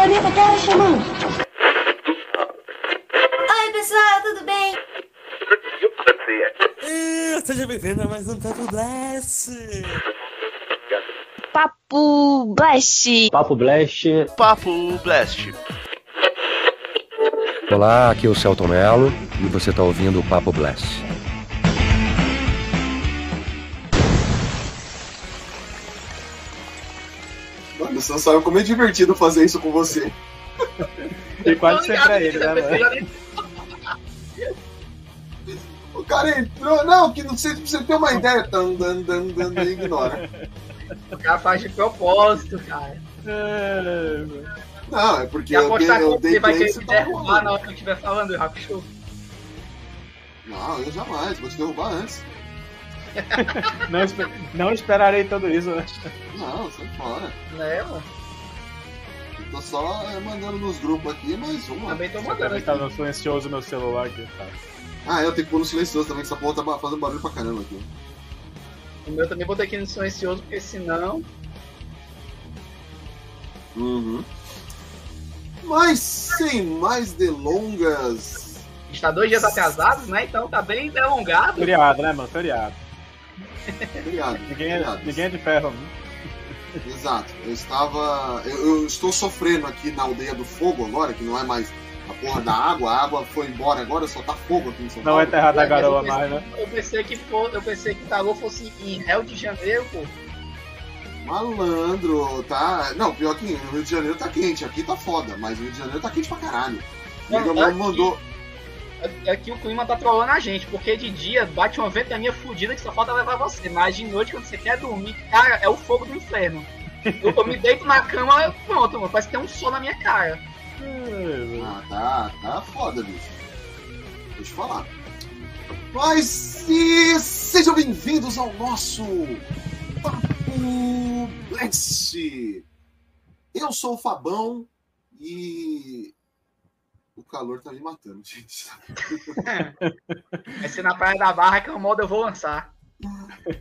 Planeta Terra chamando. Oi, pessoal, tudo bem? E seja bem-vindo a mais um Papo Blast. Papo Blast. Papo Blast. Papo Blast. Olá, aqui é o Celton Mello e você está ouvindo o Papo Blast. Não sabe como é divertido fazer isso com você. E quase sempre é ele, né, mano? O cara entrou. Não, que não sei pra você ter uma ideia. Tan, dan, dan, dan, dan, ignora. O cara faz de propósito, cara. Não, é porque eu, eu que dei você vai querer me tá derrubar na hora que eu estiver falando, Hakusho. Não, eu jamais, vou te derrubar antes. Não, não esperarei tudo isso. né? Não, sai fora. Né, mano? Eu tô só é, mandando nos grupos aqui, mas vamos lá. Também tô Você mandando também tá no silencioso meu celular aqui, tá? Ah, eu tenho que pôr no silencioso também, que essa porra tá fazendo barulho pra caramba aqui. O meu também botei aqui no silencioso, porque senão. Uhum. Mas sem mais delongas. Está dois dias atrasados, né? Então tá bem delongado. Feriado, né, mano? Feriado. Obrigado. Ninguém, é, obrigado. ninguém é de ferro. né? Exato. Eu estava. Eu, eu estou sofrendo aqui na aldeia do fogo agora, que não é mais a porra da água. A água foi embora agora, só tá fogo aqui em São Não Paulo. é terra da garoa pensei- mais, né? Eu pensei que for, eu pensei que o calor fosse em Rio de Janeiro, pô. Malandro, tá. Não, pior que no Rio de Janeiro tá quente, aqui tá foda, mas o Rio de Janeiro tá quente pra caralho. O Não, amigo meu aqui- mandou. É que o clima tá trolando a gente, porque de dia bate uma ventania fodida que só falta levar você. Mas de noite, quando você quer dormir, cara, é o fogo do inferno. Eu, eu me deito na cama, eu- pronto, mano, parece que tem um sol na minha cara. Ah, tá, tá foda, bicho. Deixa eu te falar. Mas e sejam bem-vindos ao nosso Papo Blast. Eu sou o Fabão e calor tá me matando, gente. Vai ser na Praia da Barra que é o modo eu vou lançar.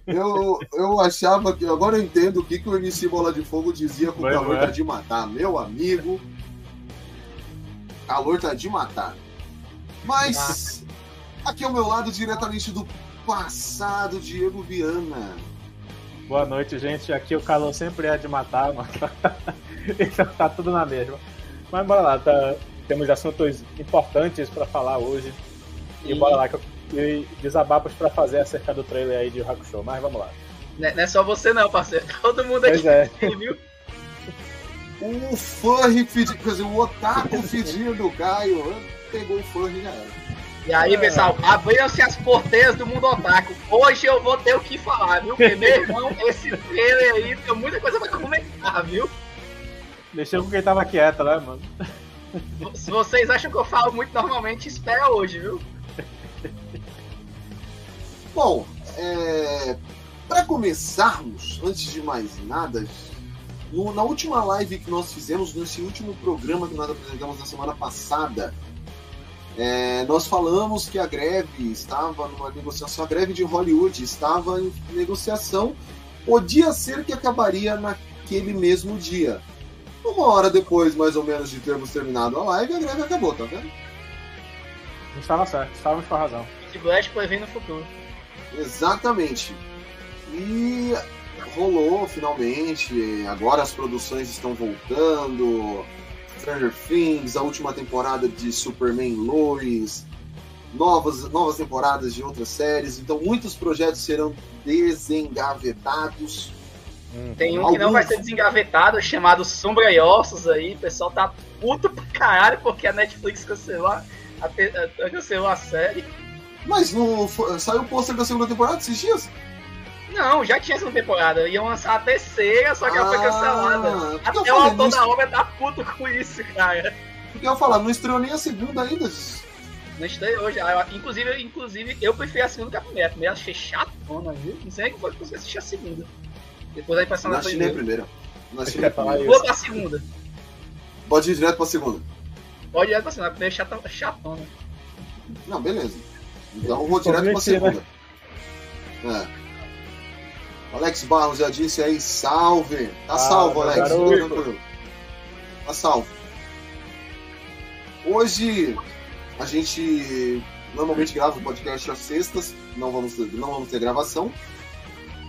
Eu, eu achava que. Agora eu entendo o que, que o MC Bola de Fogo dizia com o calor vai. tá de matar. Meu amigo, calor tá de matar. Mas aqui ao meu lado, diretamente do passado, Diego Viana. Boa noite, gente. Aqui o calor sempre é de matar, mano. Então tá tudo na mesma. Mas bora lá, tá... temos assuntos importantes pra falar hoje. E bora lá, que eu e desabafos pra fazer acerca do trailer aí de Hakusho. Mas vamos lá. Não é não é só você não, parceiro. Todo mundo aqui, é. viu? O furry fedido, quer dizer, o otaku fedido do Caio pegou o furry e já era. E aí, pessoal, abriram-se as porteiras do mundo otaku. Hoje eu vou ter o que falar, viu? Porque, meu irmão, esse trailer aí tem muita coisa pra comentar, viu? Deixou com quem tava quieto, né, mano? Se vocês acham que eu falo muito normalmente, espera hoje, viu? Bom, é... para começarmos, antes de mais nada, no- na última live que nós fizemos, nesse último programa que nós apresentamos na semana passada, é, nós falamos que a greve estava numa negociação, a greve de Hollywood estava em negociação, podia ser que acabaria naquele mesmo dia. Uma hora depois, mais ou menos, de termos terminado a live, a greve acabou, tá vendo? A gente tava certo, estávamos com a razão. Blast foi vir no futuro. Exatamente. E rolou finalmente. Agora as produções estão voltando. Stranger Things, a última temporada de Superman Lois, novas, novas temporadas de outras séries. Então muitos projetos serão desengavetados. Tem um que não vai ser desengavetado, chamado Sombra e Ossos aí. O pessoal tá puto pra caralho porque a Netflix cancelou a, a, a- cancelou a série. Mas não foi- saiu o pôster da segunda temporada esses dias? Não, já tinha segunda temporada. Iam lançar a terceira, só que ela foi Ah, cancelada. Até o autor não- da obra tá puto com isso, cara. Porque eu ia falar, não estreou nem a segunda ainda. Não estreou hoje. Ah, eu- Inclusive, inclusive, eu prefiro a segunda que a primeira. A primeira achei chatona, viu? Não sei como foi que eu consegui assistir a segunda. Depois a impressão Não da assisti nem a primeira. primeira. Não assisti nem a primeira. Vou pra segunda. Pode ir direto pra segunda. Pode ir pra segunda. A primeira é chata- chatona. Não, beleza. Então eu vou direto pra segunda. É. Alex Barros já disse aí, salve. Tá Ah, salvo, Alex. garoto. Tá salvo. Hoje a gente normalmente grava o podcast às sextas, não vamos, não vamos ter gravação.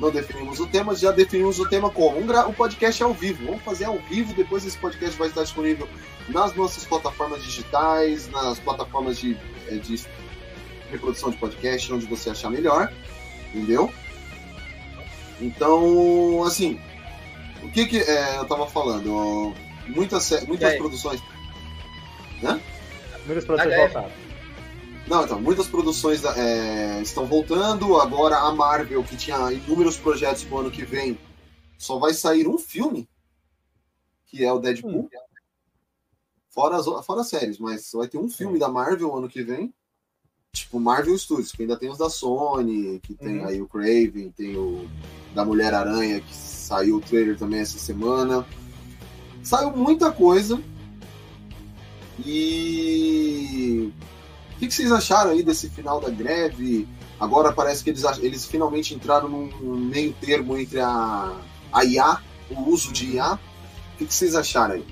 Não definimos o tema, já definimos o tema como um gra- o podcast é ao vivo. Vamos fazer ao vivo, depois esse podcast vai estar disponível nas nossas plataformas digitais, nas plataformas de, eh, de reprodução de podcast, onde você achar melhor. Entendeu? Então, assim, o que que é, eu tava falando? Muitas, muitas produções Muitas produções voltaram. Não, então, muitas produções é, estão voltando. Agora a Marvel, que tinha inúmeros projetos pro ano que vem, só vai sair um filme, que é o Deadpool. Fora, as, fora as séries, mas vai ter um filme da Marvel ano que vem. Tipo, Marvel Studios, que ainda tem os da Sony, que tem Uhum. aí o Craven, tem o da Mulher-Aranha, que saiu o trailer também essa semana. Saiu muita coisa. E que, que vocês acharam aí desse final da greve? Agora parece que eles, eles finalmente entraram num meio termo entre a, a IA, o uso de IA. O que, que vocês acharam aí?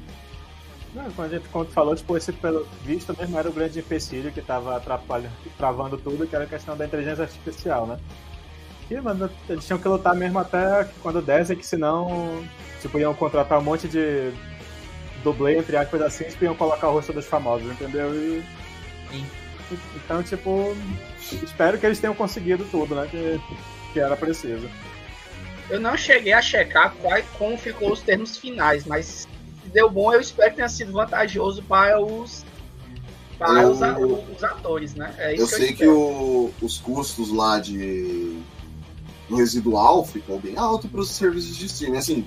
Não, quando a gente quando falou, tipo, esse pelo visto mesmo era o grande empecilho que tava atrapalhando, travando tudo, que era a questão da inteligência artificial, né? E, mano, eles tinham que lutar mesmo até quando desse, que senão, tipo, iam contratar um monte de dublê, entre aspas, assim, e iam colocar o rosto dos famosos, entendeu? E... Então, tipo, espero que eles tenham conseguido tudo, né? Que, que era preciso. Eu não cheguei a checar qual, como ficou os termos finais, mas se deu bom, eu espero que tenha sido vantajoso para os para Eu- os, a- os atores, né? É isso Eu que sei que o- os custos lá de do residual ficou bem alto para os serviços de streaming, assim,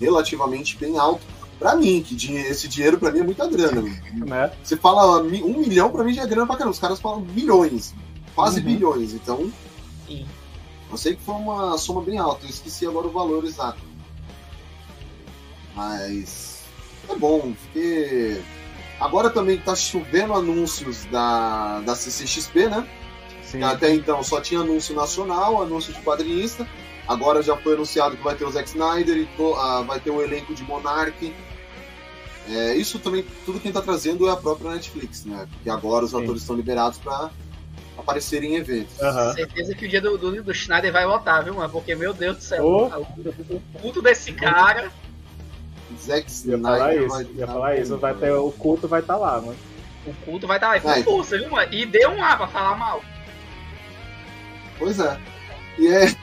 relativamente bem alto. Pra mim, que dinhe- esse dinheiro pra mim é muita grana. Né? Você fala um milhão, pra mim já é grana pra caramba. Os caras falam milhões, quase Uhum. bilhões. Então, Sim. eu sei que foi uma soma bem alta. Eu esqueci agora o valor exato. Mas é bom, porque agora também tá chovendo anúncios da, da CCXP, né? Sim. Até então só tinha anúncio nacional, anúncio de quadrinista. Agora já foi anunciado que vai ter o Zack Snyder e to- ah, vai ter o elenco de Monarch. É, isso também, tudo quem tá trazendo é a própria Netflix, né? Porque agora os Sim. atores estão liberados para aparecerem em eventos. Aham. Certeza que o dia do, do, do Schneider vai voltar, viu, mano? Porque, meu Deus do céu, Ô. o culto desse cara. Zack Ia falar Snyder isso, vai ia tá falar isso, vai ter, o culto vai estar lá, mano. O culto vai estar aí com Vai. força, viu, mano? E deu um ar pra falar mal. Pois é. E é,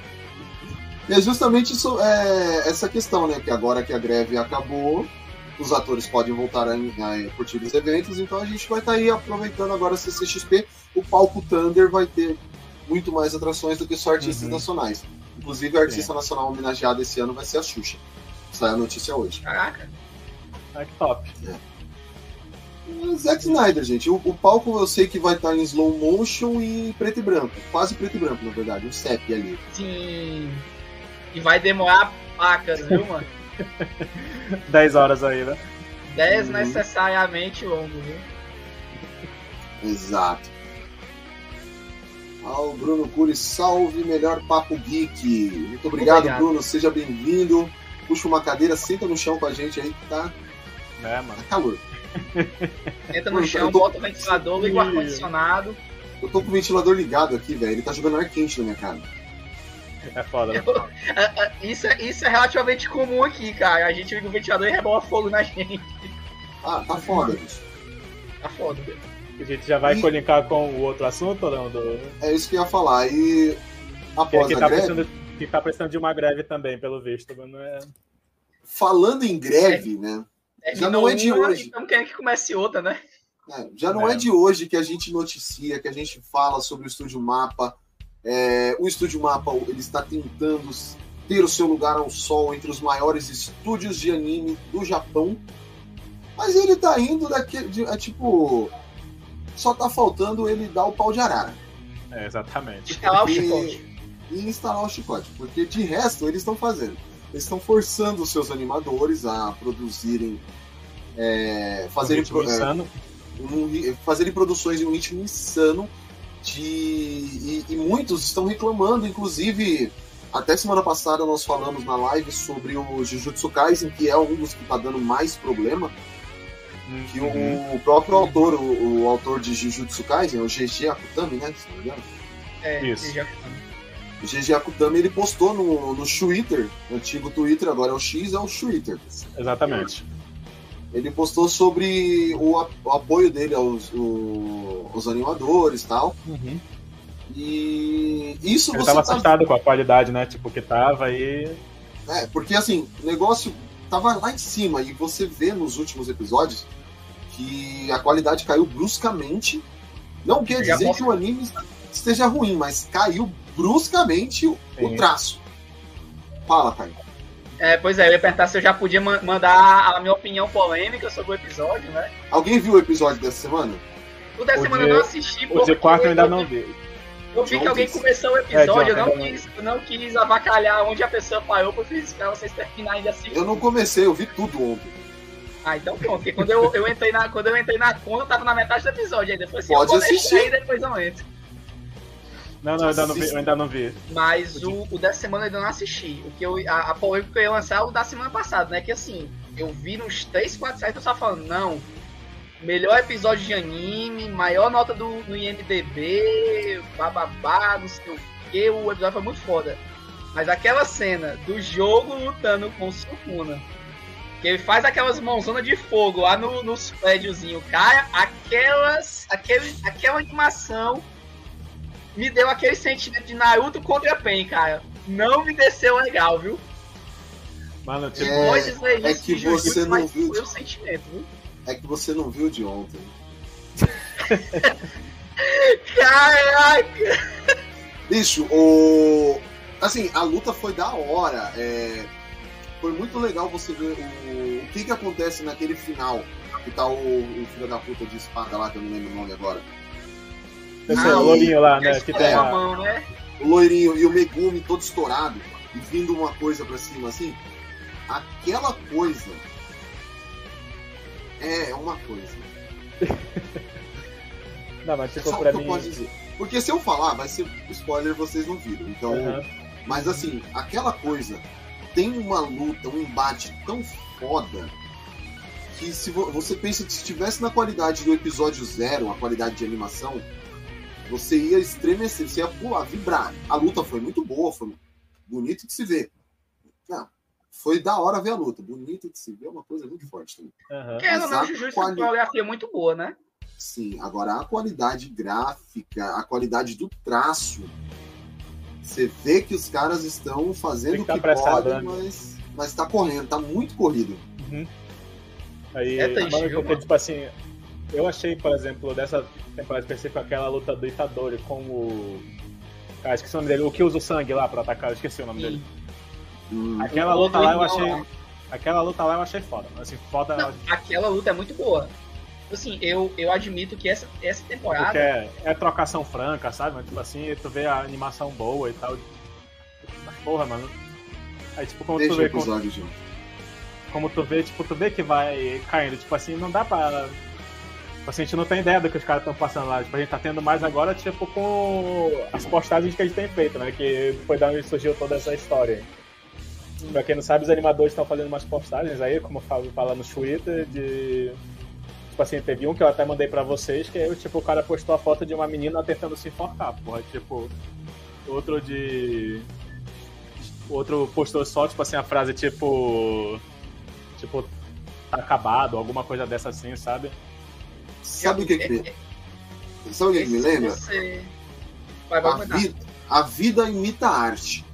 e é justamente isso, é, essa questão, né? Que agora que a greve acabou, os atores podem voltar a, a curtir os eventos, então a gente vai estar aí aproveitando agora a CCXP. O palco Thunder vai ter muito mais atrações do que só artistas Uhum. nacionais. Inclusive, a artista nacional homenageada esse ano vai ser a Xuxa. Saiu a notícia hoje. Caraca. Ah, que top. O Zack Snyder, gente. O, o palco eu sei que vai estar em slow motion e preto e branco. Quase preto e branco, na verdade. Um CEP ali. Sim. E vai demorar pacas, viu, mano? 10 horas aí, né? Uhum. Desnecessariamente longo, viu? Exato. Ah, o Bruno Cury, salve, melhor papo geek. Muito obrigado, Obrigado. Bruno. Seja bem-vindo. Puxa uma cadeira, senta no chão com a gente aí que tá, Né, mano? tá calor. Entra Mano, no chão, eu tô- bota o ventilador, liga o ar-condicionado. Eu tô com o ventilador ligado aqui, velho. Ele tá jogando ar quente na minha cara. É foda, né? Isso é, isso é relativamente comum aqui, cara. A gente liga o ventilador e rebola fogo na gente. Ah, tá foda, bicho. Tá foda. A gente já vai E- colinkar com o outro assunto, ou não? Do... É isso que eu ia falar. E Que, após que, a tá greve, precisando, que tá precisando de uma greve também, pelo visto, mas não é. falando em greve, né? Já não é de uma, hoje. Estamos querendo que comece outra, né? É, já não é. É. de hoje que a gente noticia, que a gente fala sobre o Estúdio Mapa. É, o Estúdio Mapa ele está tentando ter o seu lugar ao sol entre os maiores estúdios de anime do Japão. Mas ele tá indo daquele. de- é tipo. Só tá faltando ele dar o pau de arara É, exatamente. Instalar o E- chicote. e instalar o chicote. Porque de resto eles estão fazendo. Eles estão forçando os seus animadores a produzirem. É, fazerem Ritmo pro- é, um fazerem produções em um ritmo insano de e, e muitos estão reclamando, inclusive até semana passada nós falamos na live sobre o Jujutsu Kaisen, que é um dos que está dando mais problema. Que Uhum. o, o próprio autor, o, o autor de Jujutsu Kaisen, o GG Akutami, né? Se não me engano. É, Isso. O GG Akutami ele postou no, no Twitter, antigo Twitter, agora é o X, é o Twitter. Exatamente. Ele postou sobre o, a- o apoio dele aos, animadores e tal. Uhum. E isso Ele você tava tá assustado com a qualidade, né? Tipo, que tava e. É, porque assim, o negócio tava lá em cima e você vê nos últimos episódios que a qualidade caiu bruscamente. Não quer dizer que o anime esteja ruim, mas caiu bruscamente o, o Sim. traço. Fala, Caio. É, pois é, eu ia perguntar se eu já podia ma- mandar a minha opinião polêmica sobre o episódio, né? Alguém viu o episódio dessa semana? O da O semana eu não assisti, O de quarto eu ainda eu- não vi. Eu vi que alguém começou o episódio, eu John, não quis, eu não quis avacalhar onde a pessoa parou, porque eu fiz pra vocês terminarem de assistir. Eu não comecei, eu vi tudo ontem. Ah, então pronto, porque quando eu, eu entrei na, quando eu entrei na conta, eu tava na metade do episódio, aí depois assim, Pode eu assistir. aí, depois eu entro. Não, não, eu ainda não vi. Ainda não vi. Mas o, o dessa semana eu ainda não assisti. O que eu, a, a polêmica que eu ia lançar é o da semana passada, né? Que assim, eu vi nos 3, 4 sites, eu tava falando, não, melhor episódio de anime, maior nota do, no IMDB, bababá, não sei o que, o episódio foi muito foda. Mas aquela cena do jogo lutando com o Sukuna, que ele faz aquelas mãozonas de fogo lá no, nos prédiozinhos, cara, aquelas, aquele, aquela animação me deu aquele sentimento de Naruto contra Pen, cara. Não me desceu legal, viu? Mano, tipo. É, Pode dizer é isso, que de Jujutsu, você não viu. Foi o sentimento, viu? É que você não viu de ontem. Caraca! Bicho, o. Assim, a luta foi da hora. é, Foi muito legal você ver o... o que que acontece naquele final. Que tá o, o filho da puta de espada lá, que eu não lembro o nome agora. Esse Ah, é o lourinho lá, né? Esse Que com tem a a. mão, né? O loirinho e o Megumi todo estourado. E vindo uma coisa pra cima assim. Aquela coisa. É, é uma coisa. Não, mas É tipo, só o pra que eu mim. posso dizer. Porque se eu falar, vai ser spoiler, vocês não viram. Então. Aham. Mas assim, aquela coisa tem uma luta, um embate tão foda que se vo- você pensa que se estivesse na qualidade do episódio zero, a qualidade de animação, você ia estremecer, você ia pular, vibrar. A luta foi muito boa, foi bonito de se ver. Não, foi da hora ver a luta, bonito de se ver, é uma coisa muito forte também. Não, Exato, Jujutsu tem quali- coreografia muito boa, né? Sim, agora a qualidade gráfica, a qualidade do traço, você vê que os caras estão fazendo Tem o que tá podem, mas, mas tá correndo, tá muito corrido. Aí, É mano, viu, porque, mano? tipo assim, eu achei, por exemplo, dessa temporada específica, aquela luta do Itadori com o. Cara, esqueci o nome dele, o que usa o sangue lá pra atacar, eu esqueci o nome dele. Hum, Aquela luta lá eu achei. lá. Aquela luta lá eu achei foda. Assim, foda Não, aquela luta é muito boa. Assim, eu, eu admito que essa, essa temporada. porque é, é trocação franca, sabe? Mas, tipo assim, tu vê a animação boa e tal. Mas, Porra, mano. Aí, tipo, como Deixa tu vê. Como, como tu vê, tipo, tu vê que vai caindo. Tipo assim, não dá pra. Tipo assim, a gente não tem ideia do que os caras estão passando lá. Tipo, a gente tá tendo mais agora, tipo, com as postagens que a gente tem feito, né? Que foi da onde surgiu toda essa história. Pra quem não sabe, os animadores estão fazendo umas postagens aí, como fala, fala no Twitter, de. Tipo assim, teve um que eu até mandei pra vocês, que aí, tipo, o cara postou a foto de uma menina tentando se enforcar, porra. Tipo, outro de. Outro postou só, tipo assim, a frase tipo. Tipo, tá acabado, alguma coisa dessa assim, sabe? Sabe o que, que me... Sabe o que, que me lembra? Você... Vai, vai A vida, a vida imita a arte.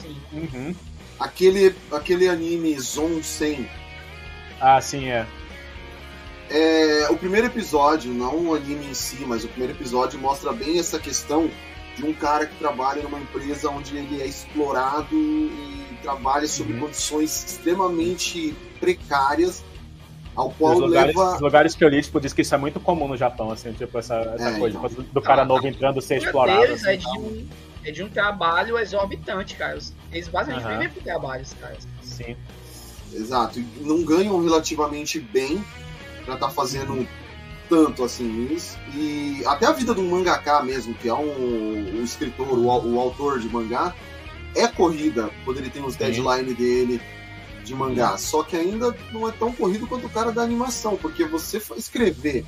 Sim. Uhum. Aquele, aquele anime Zone 100 Ah, sim, é. É, o primeiro episódio, não o anime em si, mas o primeiro episódio mostra bem essa questão de um cara que trabalha numa empresa onde ele é explorado e trabalha sob Uhum. condições extremamente precárias, ao qual Os lugares, leva. os lugares que eu li, tipo, diz que isso é muito comum no Japão, assim, tipo, essa, essa É, coisa então. do cara novo entrando ser explorado. deles assim, é, de um, é de um trabalho exorbitante, cara. Eles basicamente Aham. vivem por trabalhos, cara. Sim. Exato, não ganham relativamente bem pra estar fazendo tanto assim isso. E até a vida do mangaka mesmo, que é um, um escritor, o, o autor de mangá, é corrida quando ele tem os Sim. deadline dele. De mangá, só que ainda não é tão corrido quanto o cara da animação, porque você escrever,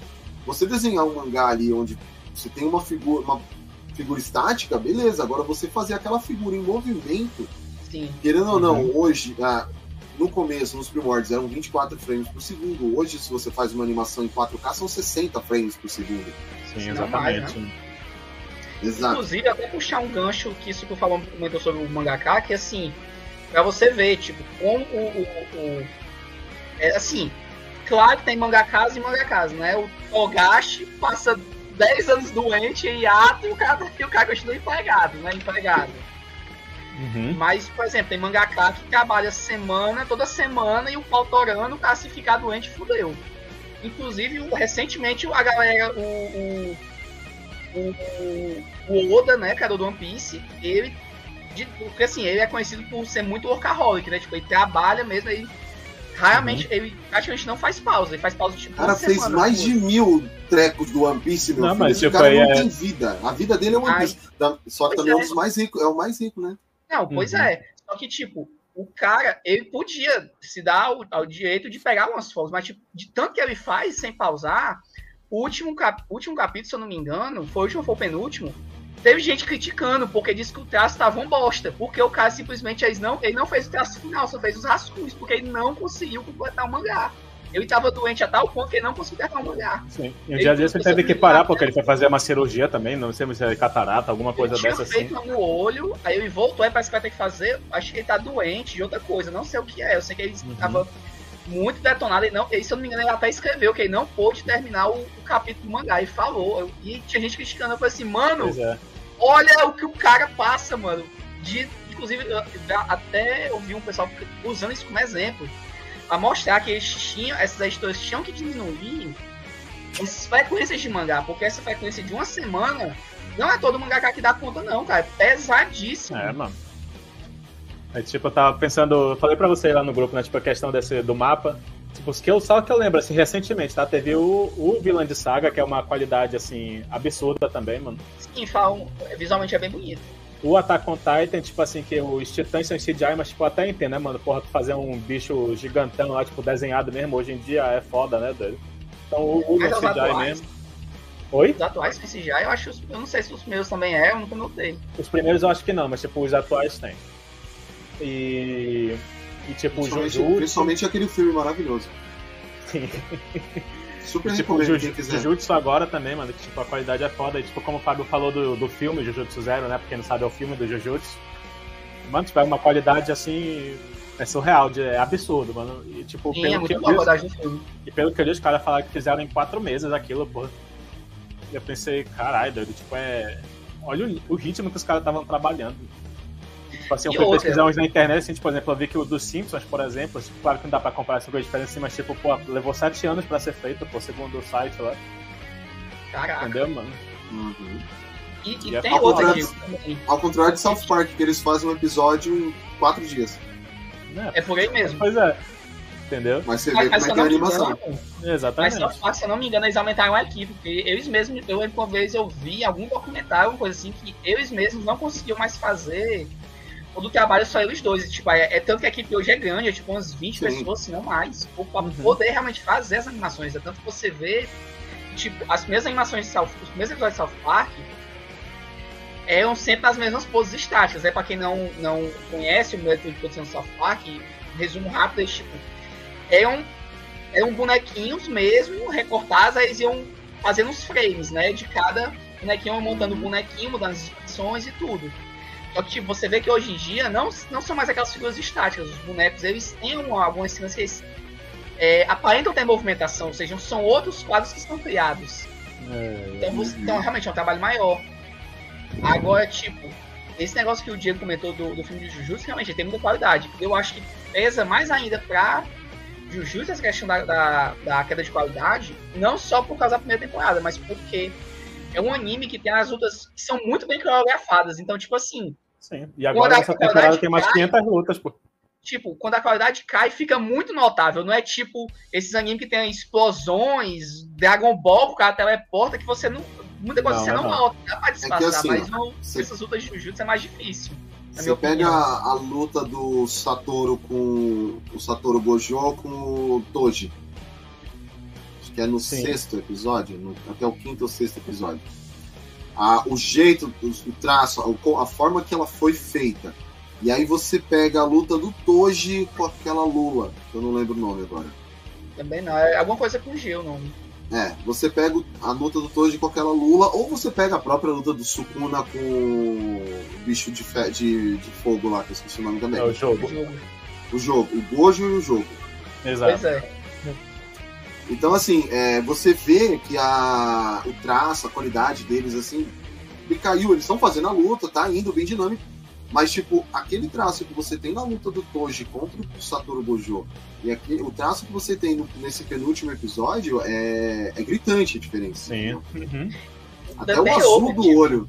você desenhar um mangá ali onde você tem uma figura, uma figura estática, beleza, agora você fazer aquela figura em movimento, Sim. querendo ou não, hoje, ah, no começo, nos primórdios, eram 24 frames por segundo, hoje se você faz uma animação em 4K, são 60 frames por segundo. Sim, Não mais, exatamente. Exato. Inclusive, até puxar um gancho que isso que eu falou, comentou sobre o mangaka, que assim, pra você ver, tipo, como o. o, o- é assim, claro que tem mangakas e mangakas, né? O Togashi passa 10 anos doente em hiato e o cara, e o cara continua empregado, né? Empregado. Uhum. Mas, por exemplo, tem mangaka que trabalha semana, toda semana, e o pau torando, o cara se ficar doente, fudeu. Inclusive, recentemente, a galera, o, o, o, o Oda, né, cara, do One Piece, ele, de- porque assim, ele é conhecido por ser muito workaholic, né, tipo, ele trabalha mesmo, ele raramente, ele praticamente não faz pausa, ele faz pausa, tipo, O cara fez semana mais por de mil trecos do One Piece, meu Não, filho. mas, Esse tipo, cara aí não é- tem vida. A vida dele é One Ai. Piece. Da- Só que também é um é. dos mais ricos, é o mais rico, né? Não, pois Uhum. é. Só que, tipo, o cara, ele podia se dar ao, ao direito de pegar umas folgas, mas, tipo, de tanto que ele faz sem pausar, o último, cap, último capítulo, se eu não me engano, foi o último ou foi o penúltimo, teve gente criticando, porque disse que o traço tava um bosta, porque o cara simplesmente ele não, ele não fez o traço final, só fez os rascunhos, porque ele não conseguiu completar o mangá. Ele tava doente a tal ponto que ele não conseguiu terminar o mangá. Sim. E um dia desse ele teve que parar porque ele foi fazer uma cirurgia também, não sei se é catarata, alguma coisa ele dessa assim. feito no olho, aí ele voltou, aí parece que vai ter que fazer. Acho que ele tá doente de outra coisa, não sei o que é. Eu sei que ele Uhum. estava muito detonado. E não, e, se eu não me engano, ele até escreveu que ele não pôde terminar o, o capítulo do mangá. E falou. E tinha gente criticando. Eu falei assim, mano, Pois é. Olha o que o cara passa, mano. De, inclusive, até ouvi um pessoal usando isso como exemplo. Pra mostrar que eles tinham, essas editoras tinham que diminuir as frequências de mangá. Porque essa frequência de uma semana não é todo mangaka que dá conta, não, cara. É pesadíssimo. É, mano. Aí, tipo, eu tava pensando, falei pra você lá no grupo, né, tipo, a questão desse, do mapa. Tipo, que eu, só que eu lembro, assim, recentemente, tá? Teve o, o Vilã de Saga, que é uma qualidade, assim, absurda também, mano. Sim, falam, visualmente é bem bonito. O Attack on Titan, tipo assim, que os titãs são CGI, mas, tipo, até entendo, né, mano? Porra, tu fazer um bicho gigantão lá, tipo, desenhado mesmo, hoje em dia é foda, né, doido? Então, o, o Mas os CGI atuais? mesmo. Oi? Os atuais com CGI, eu acho. Eu não sei se os meus também é, eu nunca notei. Os primeiros eu acho que não, mas, tipo, os atuais tem. E... E, tipo, o Principalmente, Jujutsu... principalmente aquele filme maravilhoso. Super Tipo, recomendo Juju- quem quiser. Jujutsu agora também, mano, que tipo, a qualidade é foda. E, tipo, como o Fábio falou do, do filme Jujutsu Zero, né? Porque não sabe, é o filme do Jujutsu. Mano, tipo, é uma qualidade assim. É surreal, de- é absurdo, mano. E, tipo, Sim, é pelo, que muito eu li, e pelo que eu li, os caras falaram que fizeram em quatro meses aquilo, pô. E eu pensei, caralho, doido, tipo, é. Olha o, o ritmo que os caras estavam trabalhando. Tipo assim, eu fui outra? pesquisar uns na internet, assim, tipo, por exemplo, eu vi que o dos Simpsons, por exemplo, tipo, claro que não dá pra comparar essa coisa diferente, assim, mas tipo, pô, levou sete anos pra ser feito, pô, segundo o site lá. Caraca. Entendeu, mano? Uhum. E, e E é tem ao outra aqui. Ao contrário de South Park, que eles fazem um episódio em quatro dias. É por aí mesmo. Pois é. Entendeu? Mas você Mas, vê mas como se é que é a animação. engano, mas Exatamente. South Park, se eu não me engano, eles aumentaram a equipe, porque eles mesmos, eu uma vez eu vi algum documentário, uma coisa assim, que eles mesmos não conseguiam mais fazer o trabalho só eles dois. E, tipo, é, é tanto que a equipe hoje é grande, é tipo umas 20 Sim. pessoas, se não mais, pra Uhum. poder realmente fazer as animações. É tanto que você vê, tipo, as primeiras animações de South, os primeiros episódios de South Park eram sempre nas mesmas poses estáticas. É pra quem não, não conhece o método de produção de South Park, resumo rápido, é tipo, eram, eram bonequinhos mesmo, recortados, aí eles iam fazendo os frames, né? De cada bonequinho, iam montando o bonequinho, mudando as expressões e tudo. Só que tipo, você vê que hoje em dia não, não são mais aquelas figuras estáticas. Os bonecos, eles têm uma- algumas cenas que eles é, aparentam ter movimentação, ou seja, são outros quadros que estão criados. É, Então, você- então, realmente é um trabalho maior. Agora, tipo, esse negócio que o Diego comentou do, do filme de Jujutsu, realmente tem muita qualidade. Eu acho que pesa mais ainda pra Jujutsu essa questão da, da, da queda de qualidade, não só por causa da primeira temporada, mas porque é um anime que tem as lutas que são muito bem coreografadas. Então, tipo assim, Sim. E agora Quando a nessa qualidade temporada tem mais cai- 500 lutas, pô. tipo, quando a qualidade cai, fica muito notável. Não é tipo esses animes que tem explosões, Dragon Ball, que o cara teleporta, que você não. Muita coisa Não, você é não, não. nota, dá pra disfarçar, assim, mas não, você- essas lutas de Jujutsu é mais difícil. Você pega a, a luta do Satoru com o Satoru Gojo com o Toji. Acho que é no Sim. sexto episódio, no- até o quinto ou sexto episódio. Ah, o jeito, o, o traço, co- a forma que ela foi feita. E aí você pega a luta do Toji com aquela Lula, que eu não lembro o nome agora. Também não. É alguma coisa com G o nome. É, você pega a luta do Toji com aquela Lula, ou você pega a própria luta do Sukuna com o bicho de, fe- de, de fogo lá, que eu esqueci o nome também. É o jogo. O jogo. O jogo, o Gojo e o jogo. Exato. Pois é. Então, assim, é, você vê que a, o traço, a qualidade deles, assim, caiu. Eles estão fazendo a luta, tá indo bem dinâmico. Mas, tipo, aquele traço que você tem na luta do Toji contra o Satoru Gojo e aquele, o traço que você tem no- nesse penúltimo episódio é, é gritante a diferença. Sim. Uhum. Até Também o azul houve, do tipo, olho.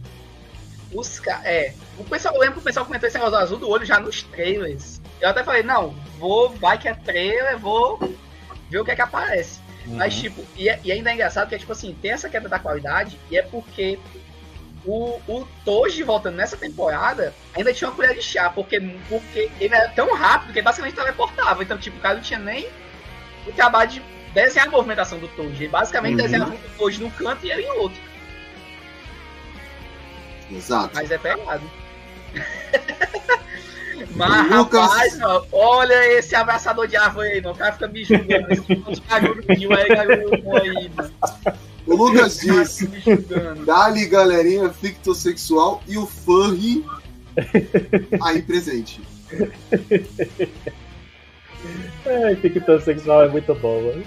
Os. É. O pessoal, eu lembro que o pessoal comentou esse negócio do azul do olho já nos trailers. Eu até falei, não, vou, vai que é trailer, vou ver o que é que aparece. Mas, Uhum. tipo, e, e ainda é engraçado que, tipo assim, tem essa queda da qualidade e é porque o, o Toji voltando nessa temporada ainda tinha uma colher de chá, porque, porque ele era tão rápido que basicamente teleportava. Então, tipo, o cara não tinha nem o trabalho de desenhar a movimentação do Toji. Ele basicamente Uhum. desenhava o Toji num canto e ele em outro. Exato. Mas é pegado. Mas, Lucas- rapaz, mano, olha esse abraçador de árvore aí, mano. O cara fica me julgando. O Lucas julgando. Dali, galerinha fictossexual e o furry aí presente. É, ficção sexual é muito bom, mano.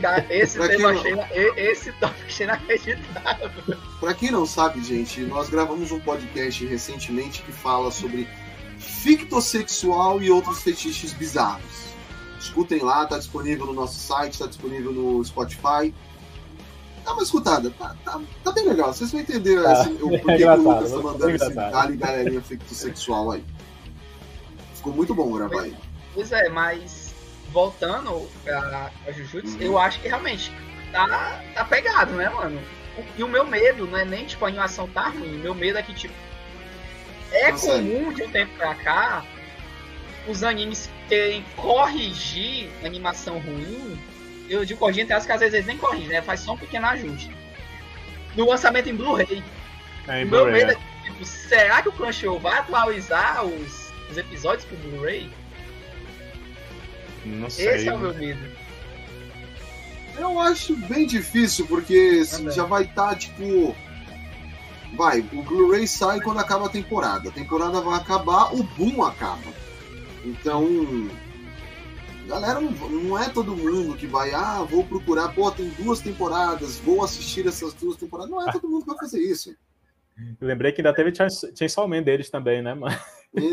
Cara, esse Pra tema achei, esse tópico achei inacreditável. Pra quem não sabe, gente, nós gravamos um podcast recentemente que fala sobre fictossexual e outros fetiches bizarros. Escutem lá, tá disponível no nosso site, tá disponível no Spotify. Dá uma escutada, tá, tá, tá bem legal. Vocês vão entender Tá. assim, o É porquê que o Lucas tá é mandando esse engraçado. dali galerinha fictossexual aí. Ficou muito bom gravar aí. Pois é, mas voltando a, a Jujutsu, Uhum. eu acho que realmente tá, tá pegado, né, mano? E o meu medo não é nem, tipo, a animação tá ruim. O meu medo é que, tipo, é comum de um tempo pra cá os animes terem corrigir animação ruim. Eu digo corrigir entre aspas, que às vezes eles nem corrigem, né? Faz só um pequeno ajuste. No lançamento em Blu-ray. É, em O meu Blu-ray, medo é que, tipo, será que o Crunchyroll vai atualizar os, os episódios pro Blu-ray? Não sei. Esse é o meu medo. Eu acho bem difícil, porque assim, Também. já vai estar, tipo. Vai, o Blu-ray sai quando acaba a temporada. A temporada vai acabar, o boom acaba. Então. Galera, não, não é todo mundo que vai, ah, vou procurar, pô, tem duas temporadas, vou assistir essas duas temporadas. Não é todo mundo que vai fazer isso. Eu lembrei que ainda teve Chainsaw Chainsaw Man deles também, né, mano?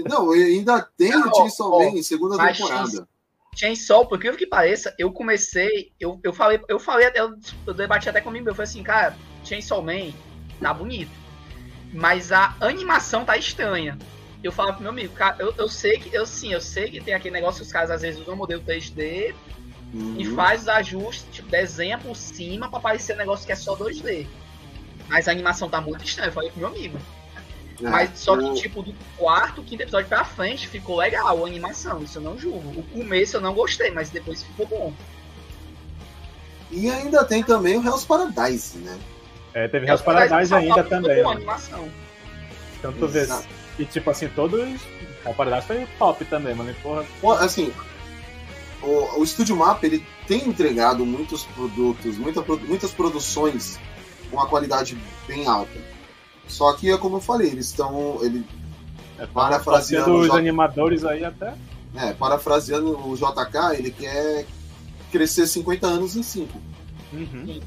Não, ainda tem Não, o Chainsaw ó, Man em segunda temporada. Chainsaw, por incrível que pareça, eu comecei, eu, eu falei, eu falei, eu, eu debati até comigo, eu falei assim, cara, Chainsaw Man tá bonito, mas a animação tá estranha. Eu falo pro meu amigo, cara, eu, eu sei que, eu sim, eu sei que tem aquele negócio que os caras às vezes usam modelo 3D e Uhum. faz os ajustes, tipo, desenha por cima pra parecer um negócio que é só 2D. Mas a animação tá muito estranha, eu falei pro meu amigo. É, Mas só que, o- tipo, do quarto, quinto episódio pra frente ficou legal a animação, isso eu não julgo. O começo eu não gostei, mas depois ficou bom. E ainda tem também o Hell's Paradise, né? É, teve É, House Paradise só- ainda também. né? animação. Então tu vê. Exato. E tipo assim, todos. House Paradise foi top também, mano. Porra, assim, o, o Studio Map ele tem entregado muitos produtos, muita, muitas produções com uma qualidade bem alta. Só que é como eu falei, eles estão. Ele, é, Parafraseando sendo os já- animadores aí até. é, parafraseando o JK, ele quer crescer 50 anos em 5. Uhum.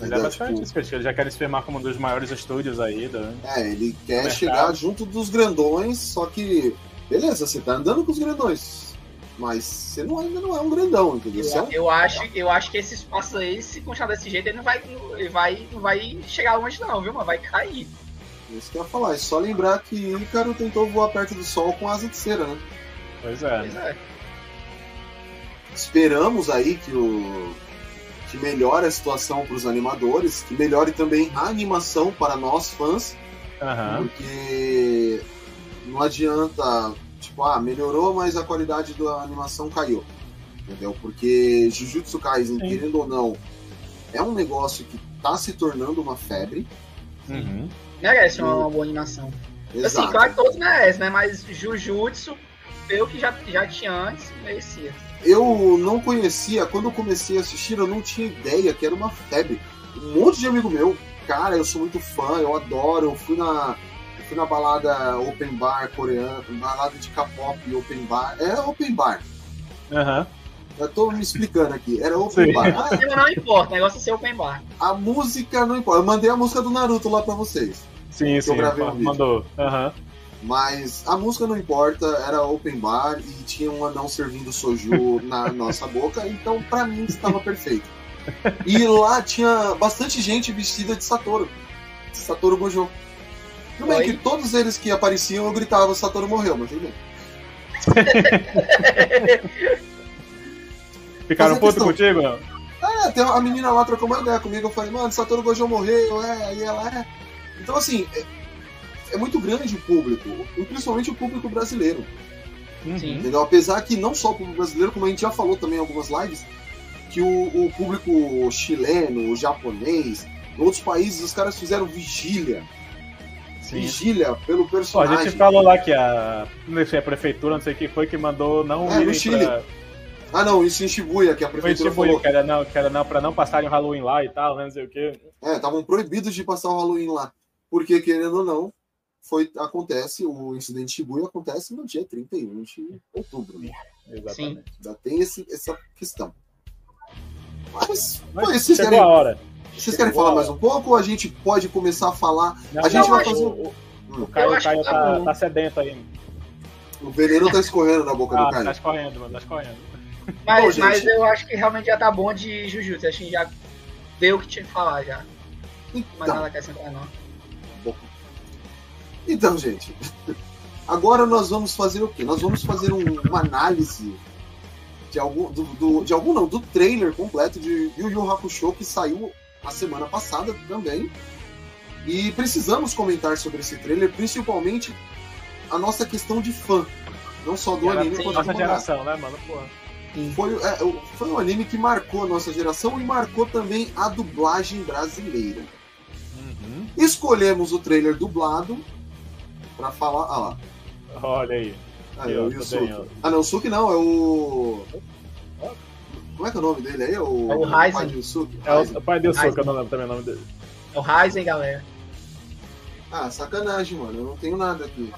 Mas é Tipo, isso, que eles já querem se firmar como um dos maiores estúdios aí. Do... é, ele quer chegar junto dos grandões, só que. Beleza, você tá andando com os grandões. Mas você não, ainda não é um grandão, entendeu? Você é Eu, um eu acho, eu acho que esse espaço aí, se continuar desse jeito, ele não vai, ele vai, não vai chegar longe não, viu, mano? Vai cair. Isso que eu ia falar, é só lembrar que Ícaro tentou voar perto do sol com asa de cera, né? Pois é. Pois é. Esperamos aí que o que melhore a situação para os animadores, que melhore também a animação para nós fãs, Aham. porque não adianta, tipo, ah, melhorou, mas a qualidade da animação caiu. Entendeu? Porque Jujutsu Kaisen, Sim. querendo ou não, é um negócio que tá se tornando uma febre. Uhum. Merece uma, uma boa animação. Assim, Exato. claro que todos merecem, né? Mas Jujutsu, eu que já, já tinha antes, merecia. Eu não conhecia, quando eu comecei a assistir, eu não tinha ideia que era uma febre. Um monte de amigo meu, cara, eu sou muito fã, eu adoro, eu fui na. eu fui na balada open bar coreana, balada de K-pop open bar. É open bar. Aham. Eu tô me explicando aqui. Era open Sim. bar. Ah, não importa, o negócio é ser open bar. a música não importa. Eu mandei a música do Naruto lá pra vocês. Sim, sim. gravei um vídeo. Mandou. Aham. Mas a música não importa, era open bar e tinha um anão servindo soju na nossa boca, então pra mim estava perfeito. E lá tinha bastante gente vestida de Satoru. Satoru Gojo. Tudo bem que todos eles que apareciam eu gritava Satoru morreu, mas tudo bem. Ficaram puto contigo? É, tem a menina lá trocou uma ideia comigo, eu falei, mano, Satoru Gojo morreu, é, aí ela é. Então assim, é, é muito grande o público, principalmente o público brasileiro. Uhum. Sim. Entendeu? Apesar que não só o público brasileiro, como a gente já falou também em algumas lives, que o, o público chileno, o japonês, em outros países, os caras fizeram vigília. Sim. Vigília pelo Pô, a personagem. gente falou lá que a, não sei, a prefeitura, não sei o que foi, que mandou não É, no irem Chile. pra- Ah, não, isso em Shibuya, que a Foi em prefeitura Shibuya, falou. que era, não, que era não, pra não passarem o Halloween lá e tal, né, não sei o que. É, estavam proibidos de passar o Halloween lá. Porque, querendo ou não, foi, acontece, o incidente de Shibuya acontece no dia 31 de outubro. Né? Exatamente. Ainda tem esse, essa questão. Mas, Mas pô, vocês chegou querem, a hora. vocês querem chegou falar a mais um pouco ou a gente pode começar a falar Não, A gente vai o- fazer- O, o Caio, o Caio que tá tá, tá sedento aí. O veneno tá escorrendo na boca Ah, do Caio. tá escorrendo, mano, tá escorrendo. Mas, Bom, gente. mas eu acho que realmente já tá bom de Jujutsu. Acho que já deu o que tinha que falar já. Então, nada acrescentar, não. Então, gente. Agora nós vamos fazer o quê? Nós vamos fazer um- uma análise de algum, do, do- de algum não, do trailer completo de Yu Yu Hakusho que saiu a semana passada também. E precisamos comentar sobre esse trailer, principalmente a nossa questão de fã. Não só do Era anime quanto do nossa mangá. geração, né, mano? Porra. Foi, é, o- foi um anime que marcou a nossa geração e marcou também a dublagem brasileira. Uhum. Escolhemos o trailer dublado pra falar. Ah lá. Olha aí. Ah, é ó, o tá Yusuke. bem. Ah, não, o Suki não, é o. Como é que é o nome dele aí? É o, É o Ryzen. pai de Yusuke? É o, o pai de Ai, Yusuke, eu não lembro também o nome dele. É o Ryzen, galera. Ah, sacanagem, mano. Eu não tenho nada aqui.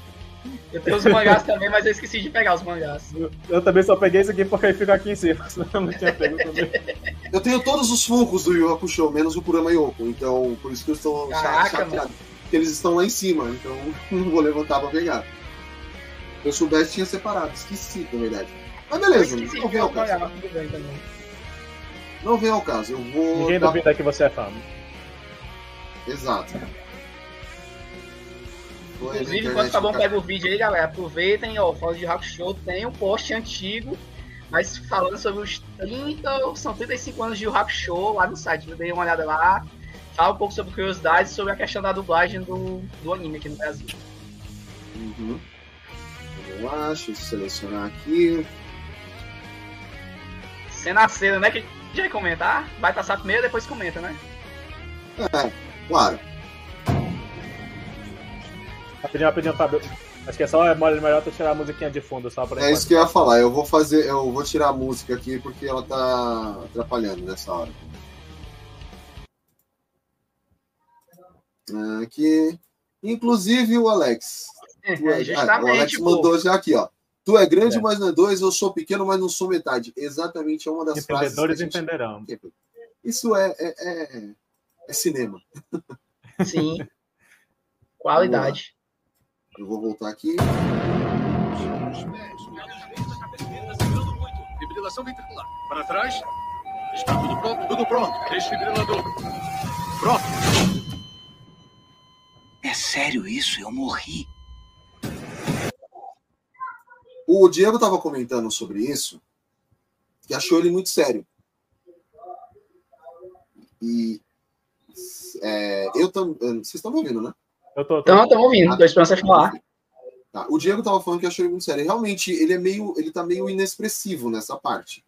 Eu tenho os mangás também, mas eu esqueci de pegar os mangás. Eu, eu também só peguei esse aqui porque ele fica aqui em cima, senão eu não tinha pego também. Eu tenho todos os Funkos do Yu Yu Hakusho, menos o Kurama Yoko. Então, por isso que eu estou Caraca, chateado. Porque eles estão lá em cima, então não vou levantar pra pegar. Se eu soubesse, tinha separado. Esqueci, na verdade. Mas beleza, esqueci não vem ao caso. mangás, tudo bem também. Não vem ao caso. Eu vou. Ninguém dar- duvida que você é fã. Exato. Foi Inclusive, enquanto o Fabão do pega o vídeo aí, galera, aproveitem, ó, Fala de Rock Show tem um post antigo, mas falando sobre os 30, ou são 35 anos de Rock Show lá no site, eu dei uma olhada lá, fala um pouco sobre curiosidades sobre a questão da dublagem do, do anime aqui no Brasil. Uhum. Vamos lá, deixa eu selecionar aqui. Cena a cena, né, que já vai comentar, vai passar primeiro, depois comenta, né? É, claro. Rapidinho, rapidinho, Fábio. Acho que é só é melhor melhor tu tirar a musiquinha de fundo só pra É isso que eu ia falar. Eu vou fazer, eu vou tirar a música aqui porque ela tá atrapalhando nessa hora. Aqui. Inclusive o Alex. Tu é- É, ah, o Alex pô. mandou já aqui, ó. Tu é grande, É. mas não é dois. Eu sou pequeno, mas não sou metade. Exatamente é uma das frases. que Entendedores gente- entenderão. Isso é, é, é, é cinema. Sim. Qualidade. Eu vou voltar aqui. Fibrilação ventricular. Para trás. Está tudo pronto? Tudo pronto. Desfibrilador. Pronto. É sério isso? Eu morri. O Diego estava comentando sobre isso, que achou ele muito sério. E é, eu também. Vocês estão me ouvindo, né? Eu tô, tô... Então, estamos ouvindo, tô esperando você falar. Tá, O Diego tava falando que achou ele muito sério. Realmente, ele é meio. ele tá meio inexpressivo nessa parte.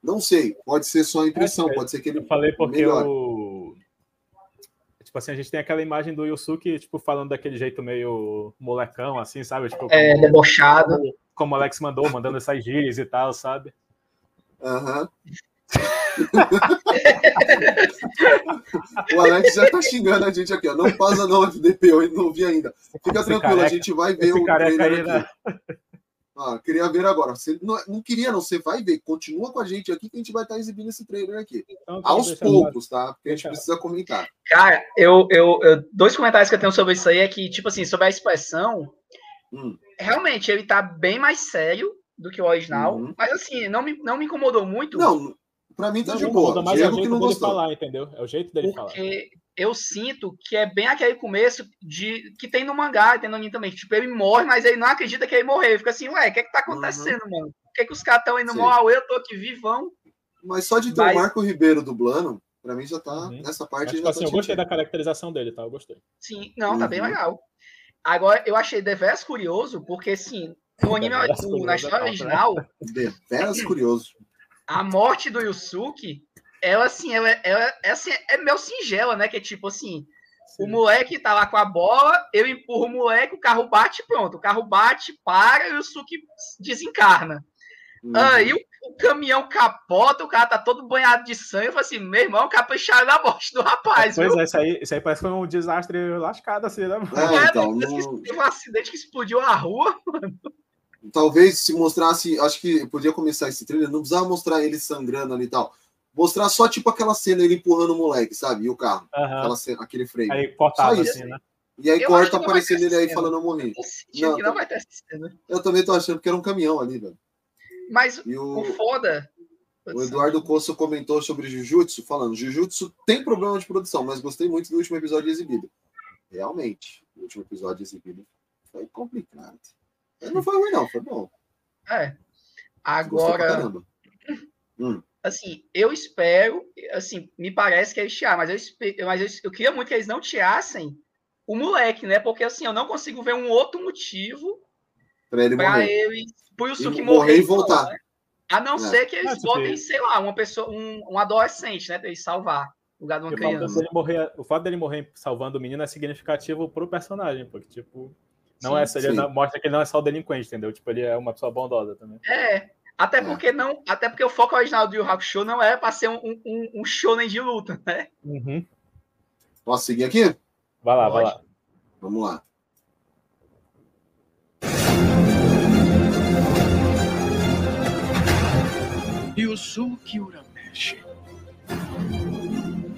Não sei, pode ser só a impressão, É, pode ser que ele. Eu falei porque melhor. o. Tipo assim, a gente tem aquela imagem do Yusuke, tipo, falando daquele jeito meio molecão, assim, sabe? Tipo, É, como, debochado. como o Alex mandou, mandando essas gírias e tal, sabe? Aham. o Alex já tá xingando a gente aqui, ó. Não passa não, FDP, eu não vi ainda. Fica Esse tranquilo, careca- a gente vai ver Esse o careca trailer aí, né? aqui. Ah, queria ver agora. Você não, não queria, não. Você vai ver. Continua com a gente aqui que a gente vai estar exibindo esse trailer aqui. Então, Aos poucos, tá? Porque a gente precisa comentar. Cara, eu, eu, eu- Dois comentários que eu tenho sobre isso aí é que, tipo assim, sobre a expressão, Hum. realmente ele tá bem mais sério do que o original. Uhum. Mas assim, não me, não me incomodou muito. Não, pra mim tá Não, de não boa. mais é o Diego que não dele gostou. falar, entendeu? É o jeito dele falar. Eu sinto que é bem aquele começo de que tem no mangá, tem no anime também. Tipo, ele morre, mas ele não acredita que ele morreu. Fica assim, ué, o que é que tá acontecendo, mano? Por que, que os caras estão indo Sim. mal? Eu tô aqui vivão. Mas só de ter Mas- o Marco Ribeiro dublando, pra mim já tá. Uhum. Nessa Mas, parte tipo já assim, eu gostei da caracterização dele, tá? Eu gostei. Sim, não, tá bem Uhum. legal. Agora, eu achei deveras curioso, porque assim, no anime, na é história né? original, Deveras curioso. a morte do Yusuke, ela assim, ela, ela é, assim, é meio singela, né? Que é tipo assim, o moleque tá lá com a bola, eu empurro o moleque, o carro bate e pronto. O carro bate, para e o Yusuke desencarna. Uhum. Aí o, o caminhão capota, o cara tá todo banhado de sangue. Eu falei assim, meu irmão, capricharam na morte do rapaz, Pois viu? é, isso aí, isso aí parece que foi um desastre lascado, assim, né? mano? É, então, mano, não- teve um acidente que explodiu a rua. talvez se mostrasse, acho que podia começar esse trailer, não precisava mostrar ele sangrando ali e tal. Mostrar só tipo aquela cena ele empurrando o moleque, sabe? E o carro, aquela cena, aquele frame. Aí cortava, Só isso. assim, né? E aí Eu corta aparecendo ele aí cena. falando eu morri. Sentindo Não, que não vai ter essa cena. Eu também tô achando que era um caminhão ali, velho. Mas E o o, foda. o Eduardo Cosso comentou sobre Jujutsu, falando: Jujutsu tem problema de produção, mas gostei muito do último episódio exibido. Realmente, o último episódio exibido foi complicado. Não foi ruim, não, foi bom. É. Agora, caramba. Assim, eu espero, assim, me parece que eles tiraram, mas eu, mas eu, eu queria muito que eles não tirassem o moleque, né? Porque assim, eu não consigo ver um outro motivo Pra ele pra morrer. ele, pro Yusuke E morrer, morrer e voltar. né? A não É. ser que eles Ah, tipo, botem, sei lá, uma pessoa, um, um adolescente, né? Pra eles salvar no lugar de uma E o fato criança. dele morrer, o fato dele morrer salvando o menino é significativo pro personagem, porque, tipo, não é, Sim, ele sim. não- mostra que ele não é só o delinquente, entendeu? Tipo, ele é uma pessoa bondosa também. É. Até É. porque não, até porque o foco original do Yu Hakusho não era pra ser um, um, um shonen de luta, né? Uhum. Posso seguir aqui? Vai lá, vai Pode. lá. Vamos lá. Yusuke Urameshi.